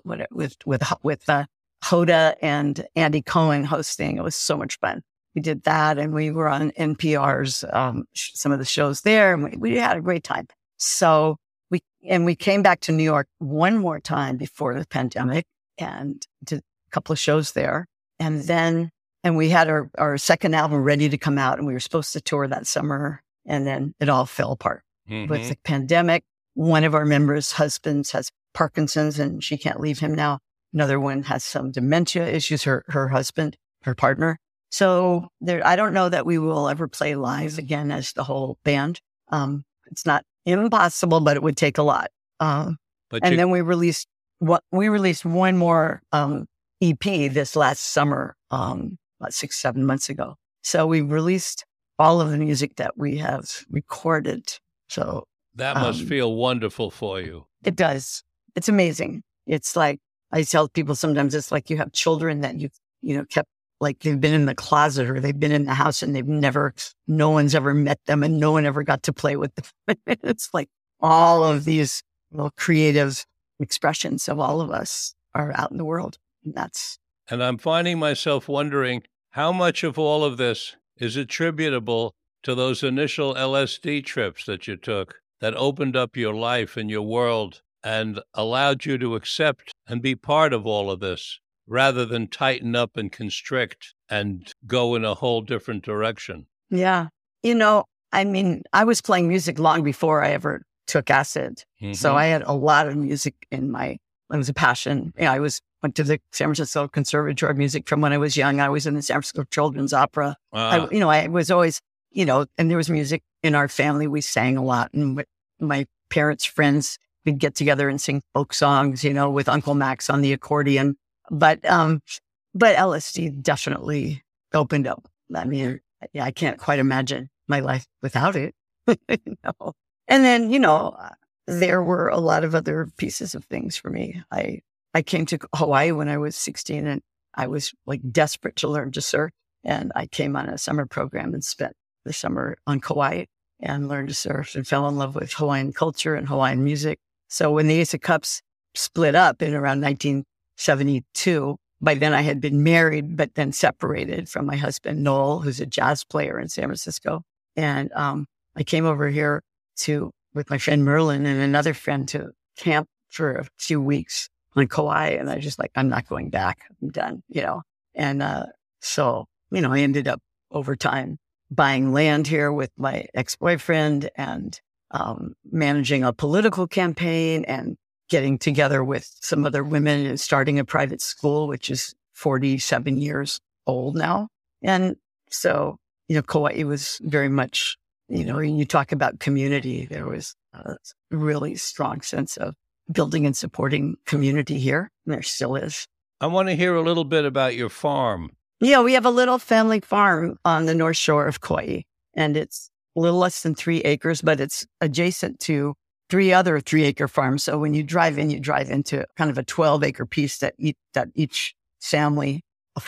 what, with with with uh, Hoda and Andy Cohen hosting. It was so much fun we did that and we were on NPR's, um, sh- some of the shows there and we, we had a great time. So we, and we came back to New York one more time before the pandemic and did a couple of shows there. And then, and we had our, our second album ready to come out and we were supposed to tour that summer. And then it all fell apart Mm-hmm. with the pandemic. One of our members' husbands has Parkinson's and she can't leave him now. Another one has some dementia issues, her, her husband, her partner. So there, I don't know that we will ever play live again as the whole band. Um, it's not impossible, but it would take a lot. Um, but and you, then we released what we released one more um, EP this last summer, um, about six seven months ago. So we released all of the music that we have recorded. So that must um, feel wonderful for you. it does. It's amazing. It's like I tell people sometimes it's like you have children that you you know kept like they've been in the closet or they've been in the house and they've never no one's ever met them and no one ever got to play with them. [laughs] it's like all of these little creative expressions of all of us are out in the world. And that's And I'm finding myself wondering how much of all of this is attributable to those initial LSD trips that you took that opened up your life and your world and allowed you to accept and be part of all of this rather than tighten up and constrict and go in a whole different direction. yeah. You know, I mean, I was playing music long before I ever took acid. So Mhm. I had a lot of music in my, it was a passion. You know, I was, went to the San Francisco Conservatory of Music from when I was young. I was in the San Francisco Children's Opera. I, you know, I was always, you know, and there was music in our family. We sang a lot and my parents' friends, we'd get together and sing folk songs, you know, with Uncle Max on the accordion. But, um, but LSD definitely opened up. I mean, yeah, I can't quite imagine my life without it. [laughs] know? And then, you know, there were a lot of other pieces of things for me. I, I came to Hawaii when I was 16 and I was like desperate to learn to surf. And I came on a summer program and spent the summer on Kauai and learned to surf and fell in love with Hawaiian culture and Hawaiian music. So when the Ace of Cups split up in around 1972, by then I had been married, but then separated from my husband, Noel, who's a jazz player in San Francisco. And um, I came over here to, with my friend Merlin and another friend to camp for a few weeks on Kauai. And I was just like, I'm not going back. I'm done, you know? And uh, so, you know, I ended up over time buying land here with my ex-boyfriend and um, managing a political campaign and getting together with some other women and starting a private school, which is 47 years old now. And so you know, Kauai was very much, you know, you talk about community, there was a really strong sense of building and supporting community here. There still is. I want to hear a little bit about your farm. Yeah, we have a little family farm on the north shore of Kauai, and it's a little less than three acres, but it's adjacent to three other three acre farms. So when you drive in, you drive into kind of a 12 acre piece that each, that each family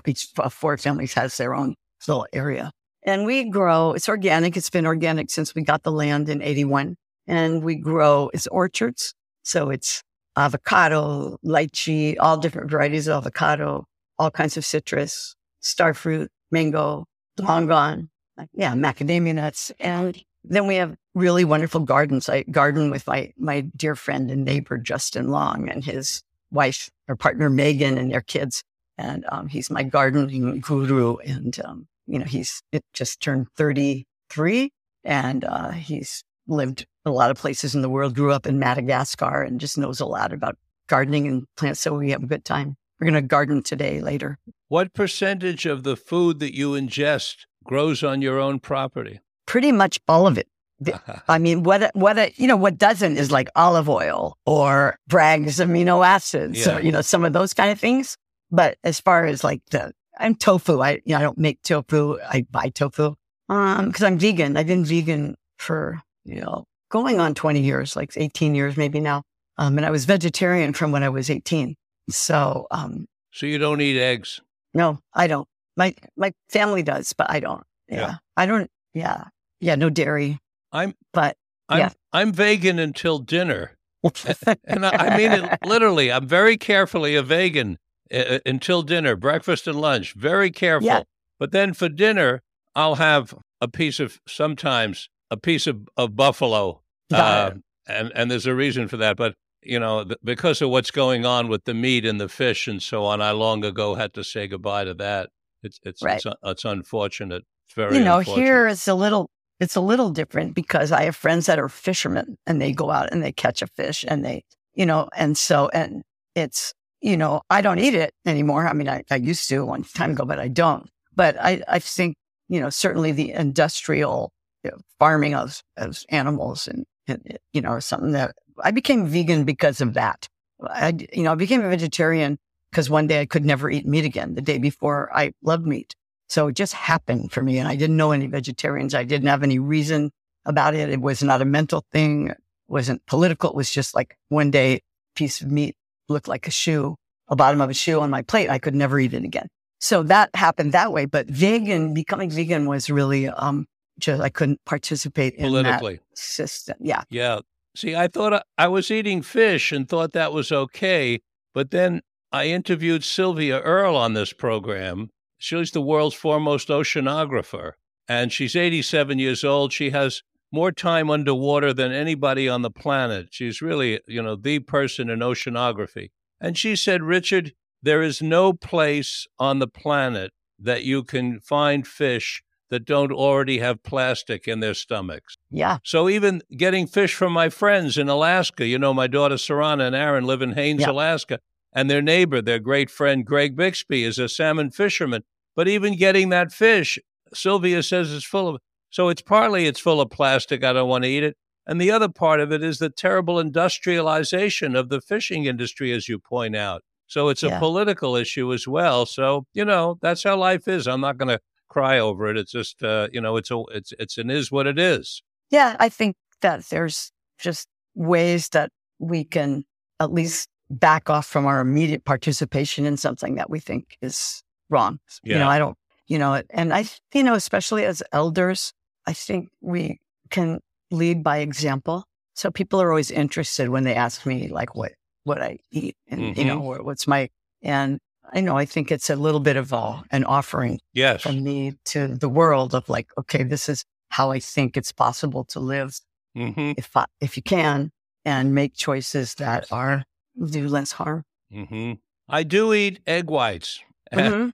each of four families has their own little area. And we grow, it's organic. It's been organic since we got the land in 81 and we grow, it's orchards. So it's avocado, lychee, all different varieties of avocado, all kinds of citrus, starfruit, mango, longan, yeah, macadamia nuts. And then we have really wonderful gardens. I garden with my, my dear friend and neighbor, Justin Long and his wife or partner, Megan and their kids. And, um, he's my gardening guru. And, um, you know, he's it just turned 33 and, uh, he's lived a lot of places in the world, grew up in Madagascar and just knows a lot about gardening and plants. So we have a good time. We're going to garden today later. What percentage of the food that you ingest grows on your own property? Pretty much all of it. [laughs] I mean, what what you know, what doesn't is like olive oil or Bragg's amino acids, yeah. or you know, some of those kind of things. But as far as like the, I'm tofu. I you know, I don't make tofu. I buy tofu um because I'm vegan. I've been vegan for you know going on 20 years, like 18 years maybe now. Um, and I was vegetarian from when I was 18. So, um, so you don't eat eggs? No, I don't. My my family does, but I don't. Yeah, yeah. I don't. Yeah, yeah, no dairy. I'm, but I'm, yeah. I'm vegan until dinner. [laughs] and I, I, mean it literally. I'm very carefully a vegan uh, until dinner, breakfast and lunch, very careful. Yeah. But then for dinner, I'll have a piece of sometimes a piece of, of buffalo. Uh, and, and there's a reason for that. But, you know, th- because of what's going on with the meat and the fish and so on, I long ago had to say goodbye to that. It's, it's, right. it's, it's unfortunate. It's very, you know, here it's a little it's a little different because I have friends that are fishermen and they go out and they catch a fish and they, you know, and so, and it's, you know, I don't eat it anymore. I mean, I, I used to one time ago, but I don't. But I, I think, you know, certainly the industrial you know, farming of, of animals and, and, you know, something that I became vegan because of that. I, you know, I became a vegetarian because one day I could never eat meat again. The day before I loved meat. So it just happened for me. And I didn't know any vegetarians. I didn't have any reason about it. It was not a mental thing. It wasn't political. It was just like one day piece of meat looked like a shoe, a bottom of a shoe on my plate. I could never eat it again. So that happened that way. But vegan, becoming vegan was really, um, just, I couldn't participate in politically that system. Yeah. Yeah. See, I thought uh, I was eating fish and thought that was okay. But then I interviewed Sylvia Earle on this program She's the world's foremost oceanographer, and she's 87 years old. She has more time underwater than anybody on the planet. She's really, you know, the person in oceanography. And she said, Richard, there is no place on the planet that you can find fish that don't already have plastic in their stomachs. Yeah. So even getting fish from my friends in Alaska, you know, my daughter Sarana and Aaron live in Haines, yeah. Alaska and their neighbor, their great friend Greg Bixby, is a salmon fisherman. But even getting that fish, Sylvia says it's full of. So it's partly it's full of plastic. I don't want to eat it. And the other part of it is the terrible industrialization of the fishing industry, as you point out. So it's a yeah. political issue as well. So you know that's how life is. I'm not going to cry over it. It's just uh, you know it's a it's it's an is what it is. Yeah, I think that there's just ways that we can at least back off from our immediate participation in something that we think is wrong. Yeah. You know, I don't, you know, and I, you know, especially as elders, I think we can lead by example. So people are always interested when they ask me like what, what I eat and, mm-hmm. you know, what's my, and I know, I think it's a little bit of a, an offering yes. from me to the world of like, okay, this is how I think it's possible to live mm-hmm. if I, if you can and make choices that are do less harm. Mm-hmm. I do eat egg whites mm-hmm.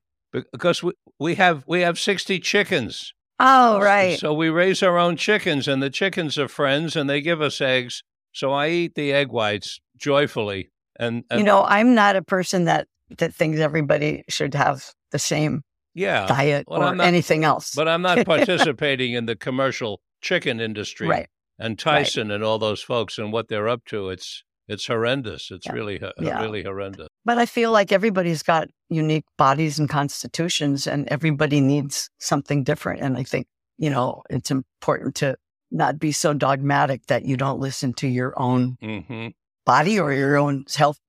because we, we have we have sixty chickens. Oh, right. So we raise our own chickens, and the chickens are friends, and they give us eggs. So I eat the egg whites joyfully. And, and you know, I'm not a person that that thinks everybody should have the same yeah. diet Well, or not- anything else. But I'm not [laughs] participating in the commercial chicken industry right. and Tyson and all those folks and what they're up to. It's it's horrendous. It's Yeah. really Yeah. really horrendous. But I feel like everybody's got unique bodies and constitutions, and everybody needs something different. And I think, you know, it's important to not be so dogmatic that you don't listen to your own hmm body or your own health.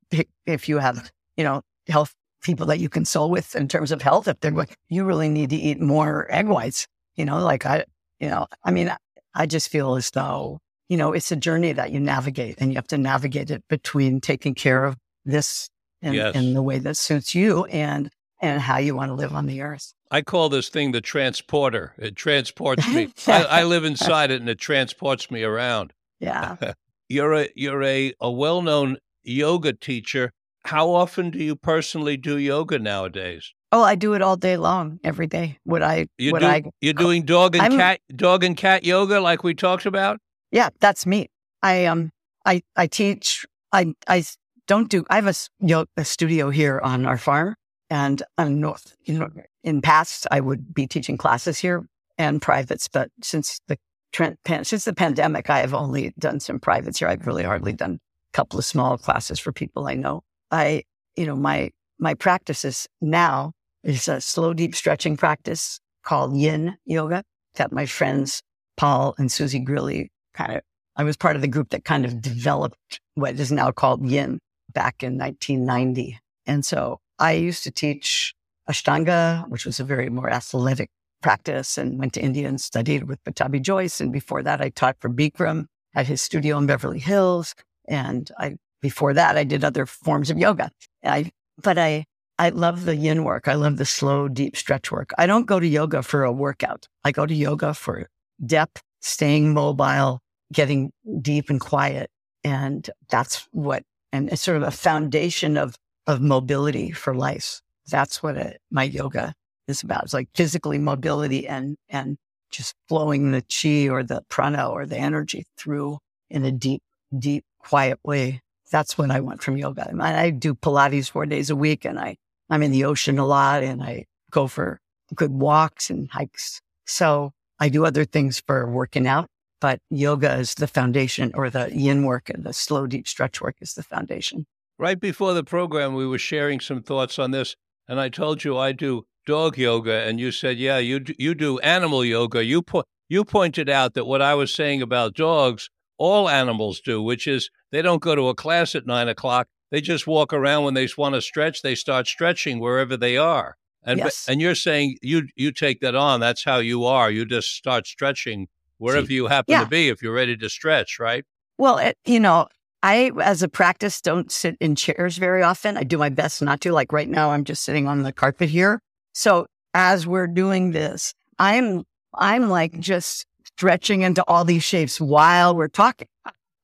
If you have, you know, health people that you consult with in terms of health, if they're going, you really need to eat more egg whites, you know, like I, you know, I mean, I just feel as though, you know, it's a journey that you navigate and you have to navigate it between taking care of this in, Yes. in the way that suits you and, and how you want to live on the earth. I call this thing the transporter. It transports me. [laughs] I, I live inside it, and it transports me around. Yeah. [laughs] You're a you're a, a well known yoga teacher. How often do you personally do yoga nowadays? Oh, I do it all day long, every day. What I, You what do, I you're doing dog and I'm- cat dog and cat yoga like we talked about. Yeah, that's me. I um I I teach I I don't do I have a, a studio here on our farm and on north you know in past I would be teaching classes here and privates but since the trend, since the pandemic I have only done some privates here I've really hardly done a couple of small classes for people I know I you know my my practices now is a slow deep stretching practice called yin yoga that my friends Paul and Suzee Grilley kind of, I was part of the group that kind of developed what is now called yin back in 1990. And so I used to teach Ashtanga, which was a very more athletic practice and went to India and studied with Pattabhi Jois. And before that, I taught for Bikram at his studio in Beverly Hills. And I, before that, I did other forms of yoga. I, but I, I love the yin work. I love the slow, deep stretch work. I don't go to yoga for a workout. I go to yoga for depth, staying mobile, getting deep and quiet. And that's what, and it's sort of a foundation of, of mobility for life. That's what my yoga is about. It's like physically mobility and, and just flowing the chi or the prana or the energy through in a deep, deep, quiet way. That's what I want from yoga. I do Pilates four days a week and I, I'm in the ocean a lot and I go for good walks and hikes. So I do other things for working out, but yoga is the foundation or the yin work and the slow, deep stretch work is the foundation. Right before the program, we were sharing some thoughts on this, and I told you I do dog yoga, and you said, "Yeah, you do, you do animal yoga." You po- you pointed out that what I was saying about dogs, all animals do, which is they don't go to a class at nine o'clock. They just walk around when they want to stretch. They start stretching wherever they are. And Yes. and you're saying you you take that on. That's how you are. You just start stretching wherever you happen Yeah. to be if you're ready to stretch, right? Well, it, you know, I, as a practice, don't sit in chairs very often. I do my best not to. Like right now, I'm just sitting on the carpet here. So as we're doing this, I'm, I'm like just stretching into all these shapes while we're talking.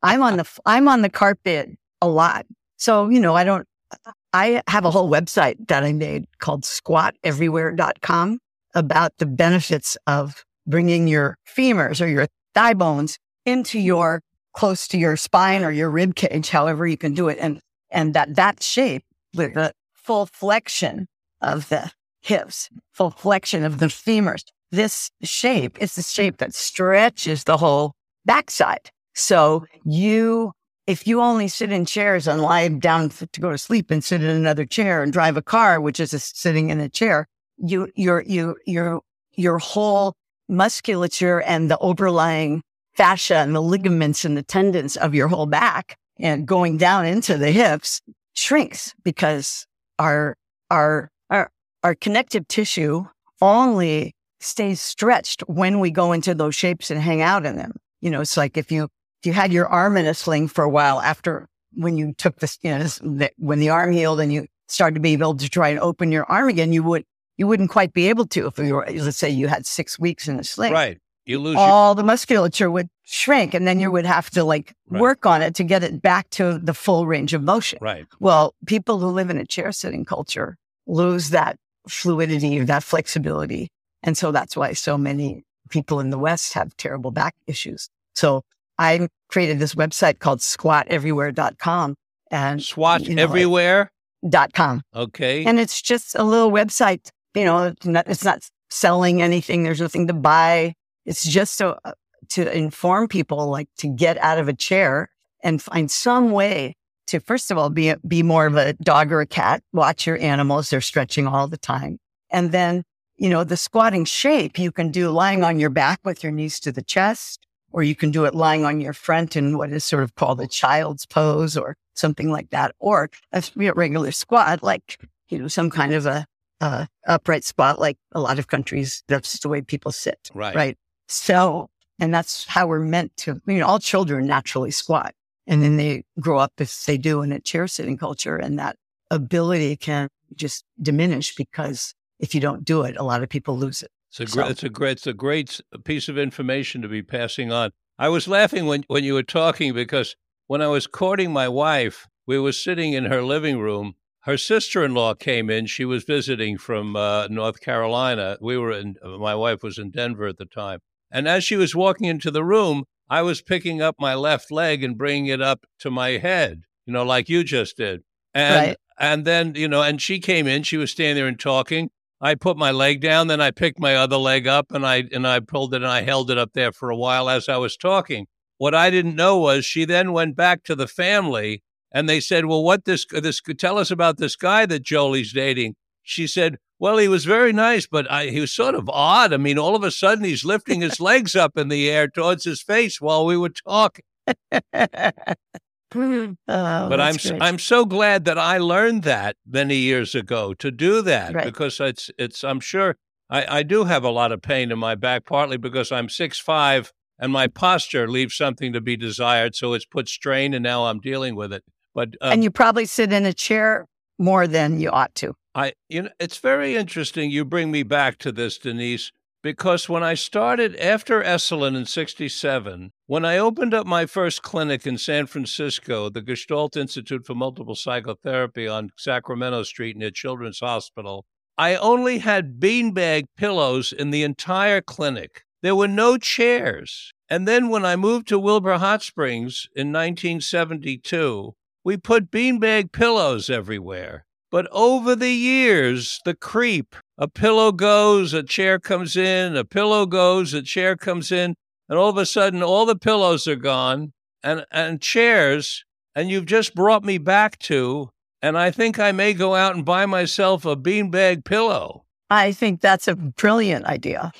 I'm on the, I'm on the carpet a lot. So, you know, I don't, I have a whole website that I made called squateverywhere.com about the benefits of bringing your femurs or your thigh bones into your close to your spine or your rib cage, however you can do it. And, and that, that shape with the full flexion of the hips, full flexion of the femurs. This shape is the shape that stretches the whole backside. So you, if you only sit in chairs and lie down to go to sleep and sit in another chair and drive a car, which is sitting in a chair, you, your, you, your, your whole musculature and the overlying fascia and the ligaments and the tendons of your whole back and going down into the hips shrinks because our, our, our, our connective tissue only stays stretched when we go into those shapes and hang out in them. You know, it's like if you, if you had your arm in a sling for a while after when you took this, you know, this, the, when the arm healed and you started to be able to try and open your arm again, you would, you wouldn't quite be able to if you were, let's say you had six weeks in a sling Right. You lose your, all the musculature would shrink and then you would have to like Right. work on it to get it back to the full range of motion. right. Well, people who live in a chair sitting culture lose that fluidity, that flexibility. And so that's why so many people in the West have terrible back issues. So I created this website called squateverywhere.com and SWAT you know, like- everywhere. dot com. Okay. And it's just a little website you know, it's not, it's not selling anything. There's nothing to buy. It's just so uh, to inform people like to get out of a chair and find some way to, first of all, be, be more of a dog or a cat. Watch your animals. They're stretching all the time. And then, you know, the squatting shape you can do lying on your back with your knees to the chest, or you can do it lying on your front in what is sort of called a child's pose or something like that, or a regular squat, like, you know, some kind of a, uh, upright squat, like a lot of countries, that's just the way people sit. Right. Right. So, and that's how we're meant to, I mean, all children naturally squat and then they grow up if they do in a chair sitting culture and that ability can just diminish because if you don't do it, a lot of people lose it. It's a, so. it's a great, it's a great piece of information to be passing on. I was laughing when, when you were talking because when I was courting my wife, we were sitting in her living room. Her sister-in-law came in. She was visiting from uh, North Carolina. We were in. My wife was in Denver at the time, and as she was walking into the room, I was picking up my left leg and bringing it up to my head, you know, like you just did. And right. and then, you know, and she came in, she was standing there and talking. I put my leg down, then I picked my other leg up and I and I pulled it and I held it up there for a while as I was talking. What I didn't know was she then went back to the family and they said, "Well, what this this tell us about this guy that Jolie's dating?" She said, well, he was very nice, but I, he was sort of odd. I mean, all of a sudden he's lifting his legs up in the air towards his face while we were talking. [laughs] [laughs] oh, but I'm great. I'm so glad that I learned that many years ago to do that right. because it's it's I'm sure I, I do have a lot of pain in my back, partly because I'm six five and my posture leaves something to be desired, so it's put strain, and now I'm dealing with it. But um, and you probably sit in a chair more than you ought to. I, you know, it's very interesting. You bring me back to this, Denise, because when I started after Esalen in 67, when I opened up my first clinic in San Francisco, the Gestalt Institute for Multiple Psychotherapy on Sacramento Street near Children's Hospital, I only had beanbag pillows in the entire clinic. There were no chairs. And then when I moved to Wilbur Hot Springs in 1972, we put beanbag pillows everywhere. But over the years, the creep, a pillow goes, a chair comes in, a pillow goes, a chair comes in, and all of a sudden all the pillows are gone and, and chairs, and you've just brought me back to, and I think I may go out and buy myself a beanbag pillow. I think that's a brilliant idea.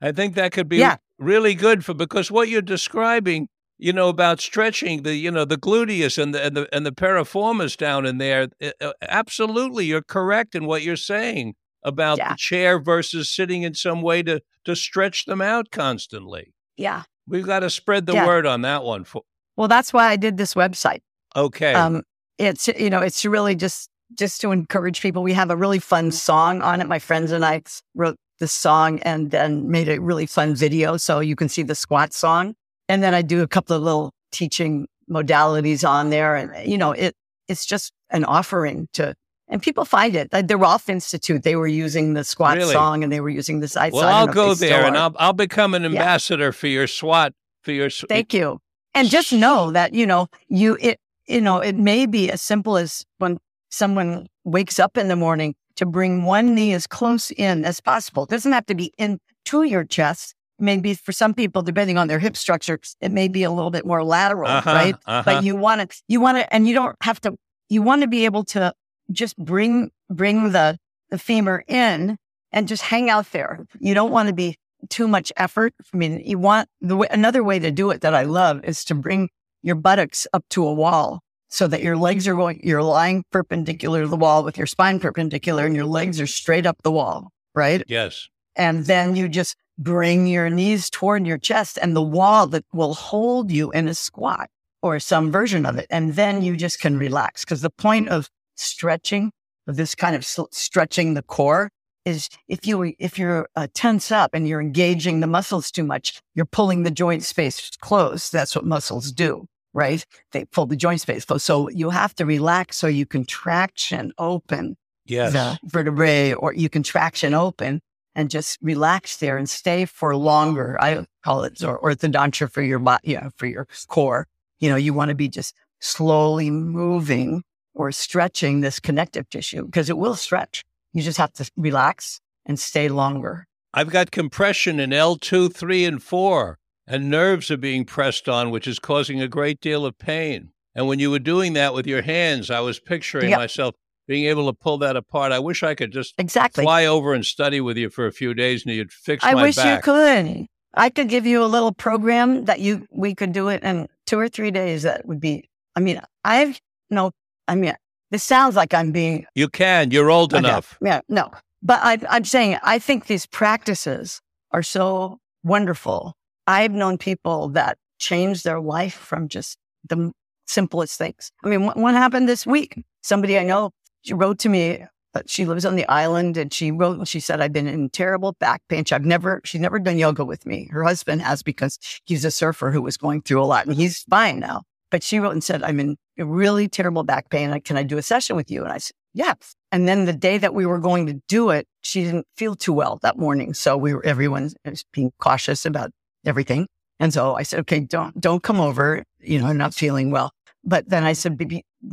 I think that could be yeah. really good for because what you're describing you know about stretching the you know the gluteus and the and the and the piriformis down in there uh, absolutely you're correct in what you're saying about yeah. the chair versus sitting in some way to to stretch them out constantly. Yeah. We've got to spread the yeah. word on that one for well that's why i did this website. Okay. Um it's you know it's really just just to encourage people. We have a really fun song on it. My friends and i wrote the song and then made a really fun video so you can see the squat song and then I do a couple of little teaching modalities on there. And, you know, it, it's just an offering to, and people find it. The Rolf Institute, they were using the SWAT really? song and they were using the side. Well, I'll go there and I'll, I'll become an ambassador yeah. for your SWAT, for your. Thank you. And just know that, you know, you, it, you know, it may be as simple as when someone wakes up in the morning to bring one knee as close in as possible. It doesn't have to be into your chest maybe for some people, depending on their hip structure, it may be a little bit more lateral, uh-huh, right? Uh-huh. But you want to, you want to, and you don't have to, you want to be able to just bring, bring the, the femur in and just hang out there. You don't want to be too much effort. I mean, you want the way, another way to do it that I love is to bring your buttocks up to a wall so that your legs are going, you're lying perpendicular to the wall with your spine perpendicular and your legs are straight up the wall, right? Yes. And then you just bring your knees toward your chest and the wall that will hold you in a squat or some version of it. And then you just can relax. Because the point of stretching, of this kind of stretching the core, is if you if you're uh, tense up and you're engaging the muscles too much, you're pulling the joint space close. That's what muscles do, right? They pull the joint space close. So you have to relax so you can traction open yes. the vertebrae, or you can traction open and just relax there and stay for longer. I call it or orthodontia for your body, yeah, for your core. You know, you want to be just slowly moving or stretching this connective tissue because it will stretch. You just have to relax and stay longer. I've got compression in L2, 3, and 4, and nerves are being pressed on, which is causing a great deal of pain. And when you were doing that with your hands, I was picturing Yep. myself being able to pull that apart. I wish I could just Exactly. fly over and study with you for a few days and you'd fix it. I wish back. you could. I could give you a little program that you we could do it in two or three days. That would be. I mean, I've no. I mean, this sounds like I'm being You can. You're old Okay. enough. Yeah, no. But I, I'm saying I think these practices are so wonderful. I've known people that changed their life from just the simplest things. I mean, what, what happened this week? Somebody I know, she wrote to me. uh, She lives on the island and she wrote she said, I've been in terrible back pain. I've never, she's never done yoga with me. Her husband has because he's a surfer who was going through a lot and he's fine now. But she wrote and said, I'm in really terrible back pain. Can I do a session with you? And I said, yeah. And then the day that we were going to do it, she didn't feel too well that morning. So we were, everyone was being cautious about everything. And so I said, okay, don't, don't come over. You know, I'm not feeling well. But then I said,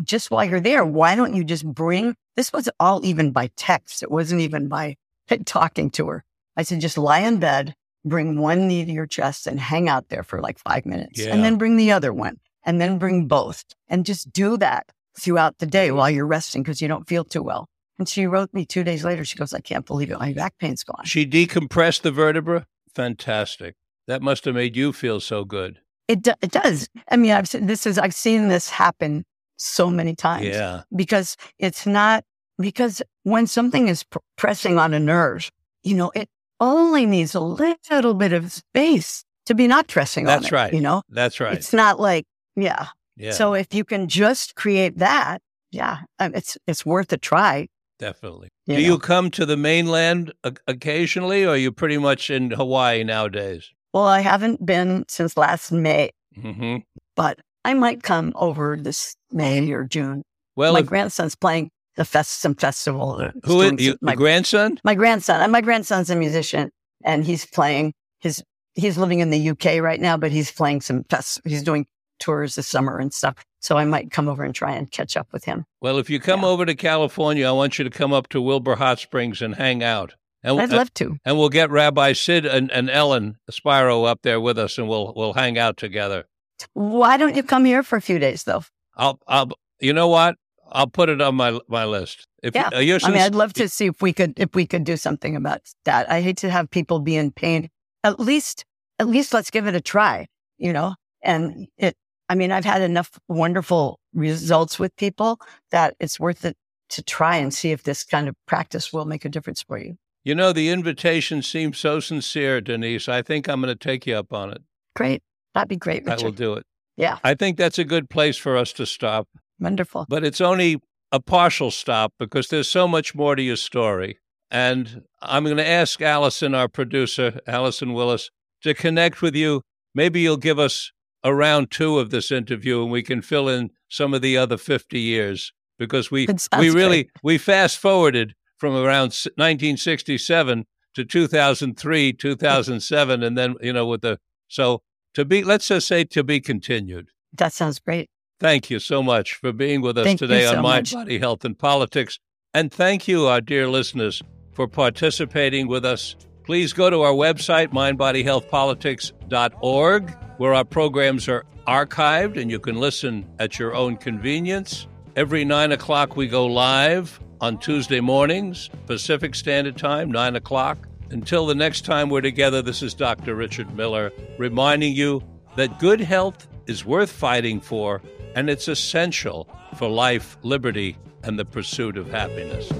just while you're there, why don't you just bring, this was all even by text. It wasn't even by [laughs] talking to her. I said, just lie in bed, bring one knee to your chest and hang out there for like five minutes Yeah. and then bring the other one and then bring both and just do that throughout the day while you're resting because you don't feel too well. And she wrote me two days later. She goes, I can't believe it. My back pain's gone. She decompressed the vertebra. Fantastic. That must have made you feel so good. It, do, it does. I mean, I've seen this is, I've seen this happen so many times Yeah. because it's not, because when something is pr- pressing on a nerve, you know, it only needs a little bit of space to be not pressing on That's it. right. You know, That's right. it's not like, yeah. yeah. So if you can just create that, yeah, it's, it's worth a try. definitely. you Do know. you come to the mainland occasionally, or are you pretty much in Hawaii nowadays? Well, I haven't been since last May, hmm but I might come over this May or June. Well, my if, grandson's playing the fest, some festival. uh, who is you, my, grandson? my grandson? And my grandson's a musician, and he's playing his. He's living in the UK right now, but he's playing some fest. He's doing tours this summer and stuff. So I might come over and try and catch up with him. Well, if you come Yeah. over to California, I want you to come up to Wilbur Hot Springs and hang out. And, I'd love to. and we'll get Rabbi Sid and, and Ellen Spiro up there with us, and we'll we'll hang out together. Why don't you come here for a few days, though? I'll I'll you know what? I'll put it on my my list. If Yeah. uh, I mean, I'd love to see if we could if we could do something about that. I hate to have people be in pain. At least, at least let's give it a try. You know, and it. I mean, I've had enough wonderful results with people that it's worth it to try and see if this kind of practice will make a difference for you. You know, the invitation seems so sincere, Denise. I think I'm going to take you up on it. Great, that'd be great, Richard. I will do it. Yeah, I think that's a good place for us to stop, wonderful. but it's only a partial stop because there's so much more to your story. And I'm going to ask Allison, our producer, Allison Willis, to connect with you. Maybe you'll give us a round two of this interview and we can fill in some of the other 50 years because we, we really, great. we fast forwarded from around 1967 to 2003, 2007. And then, you know, with the, so to be, let's just say to be continued. That sounds great. Thank you so much for being with us Thank today so on Mind, much. Body, Health, and Politics. And thank you, our dear listeners, for participating with us. Please go to our website, mindbodyhealthpolitics.org, where our programs are archived and you can listen at your own convenience. Every 9 o'clock, we go live on Tuesday mornings, Pacific Standard Time, 9 o'clock. Until the next time we're together, this is Dr. Richard Miller reminding you that good health is worth fighting for and it's essential for life, liberty, and the pursuit of happiness.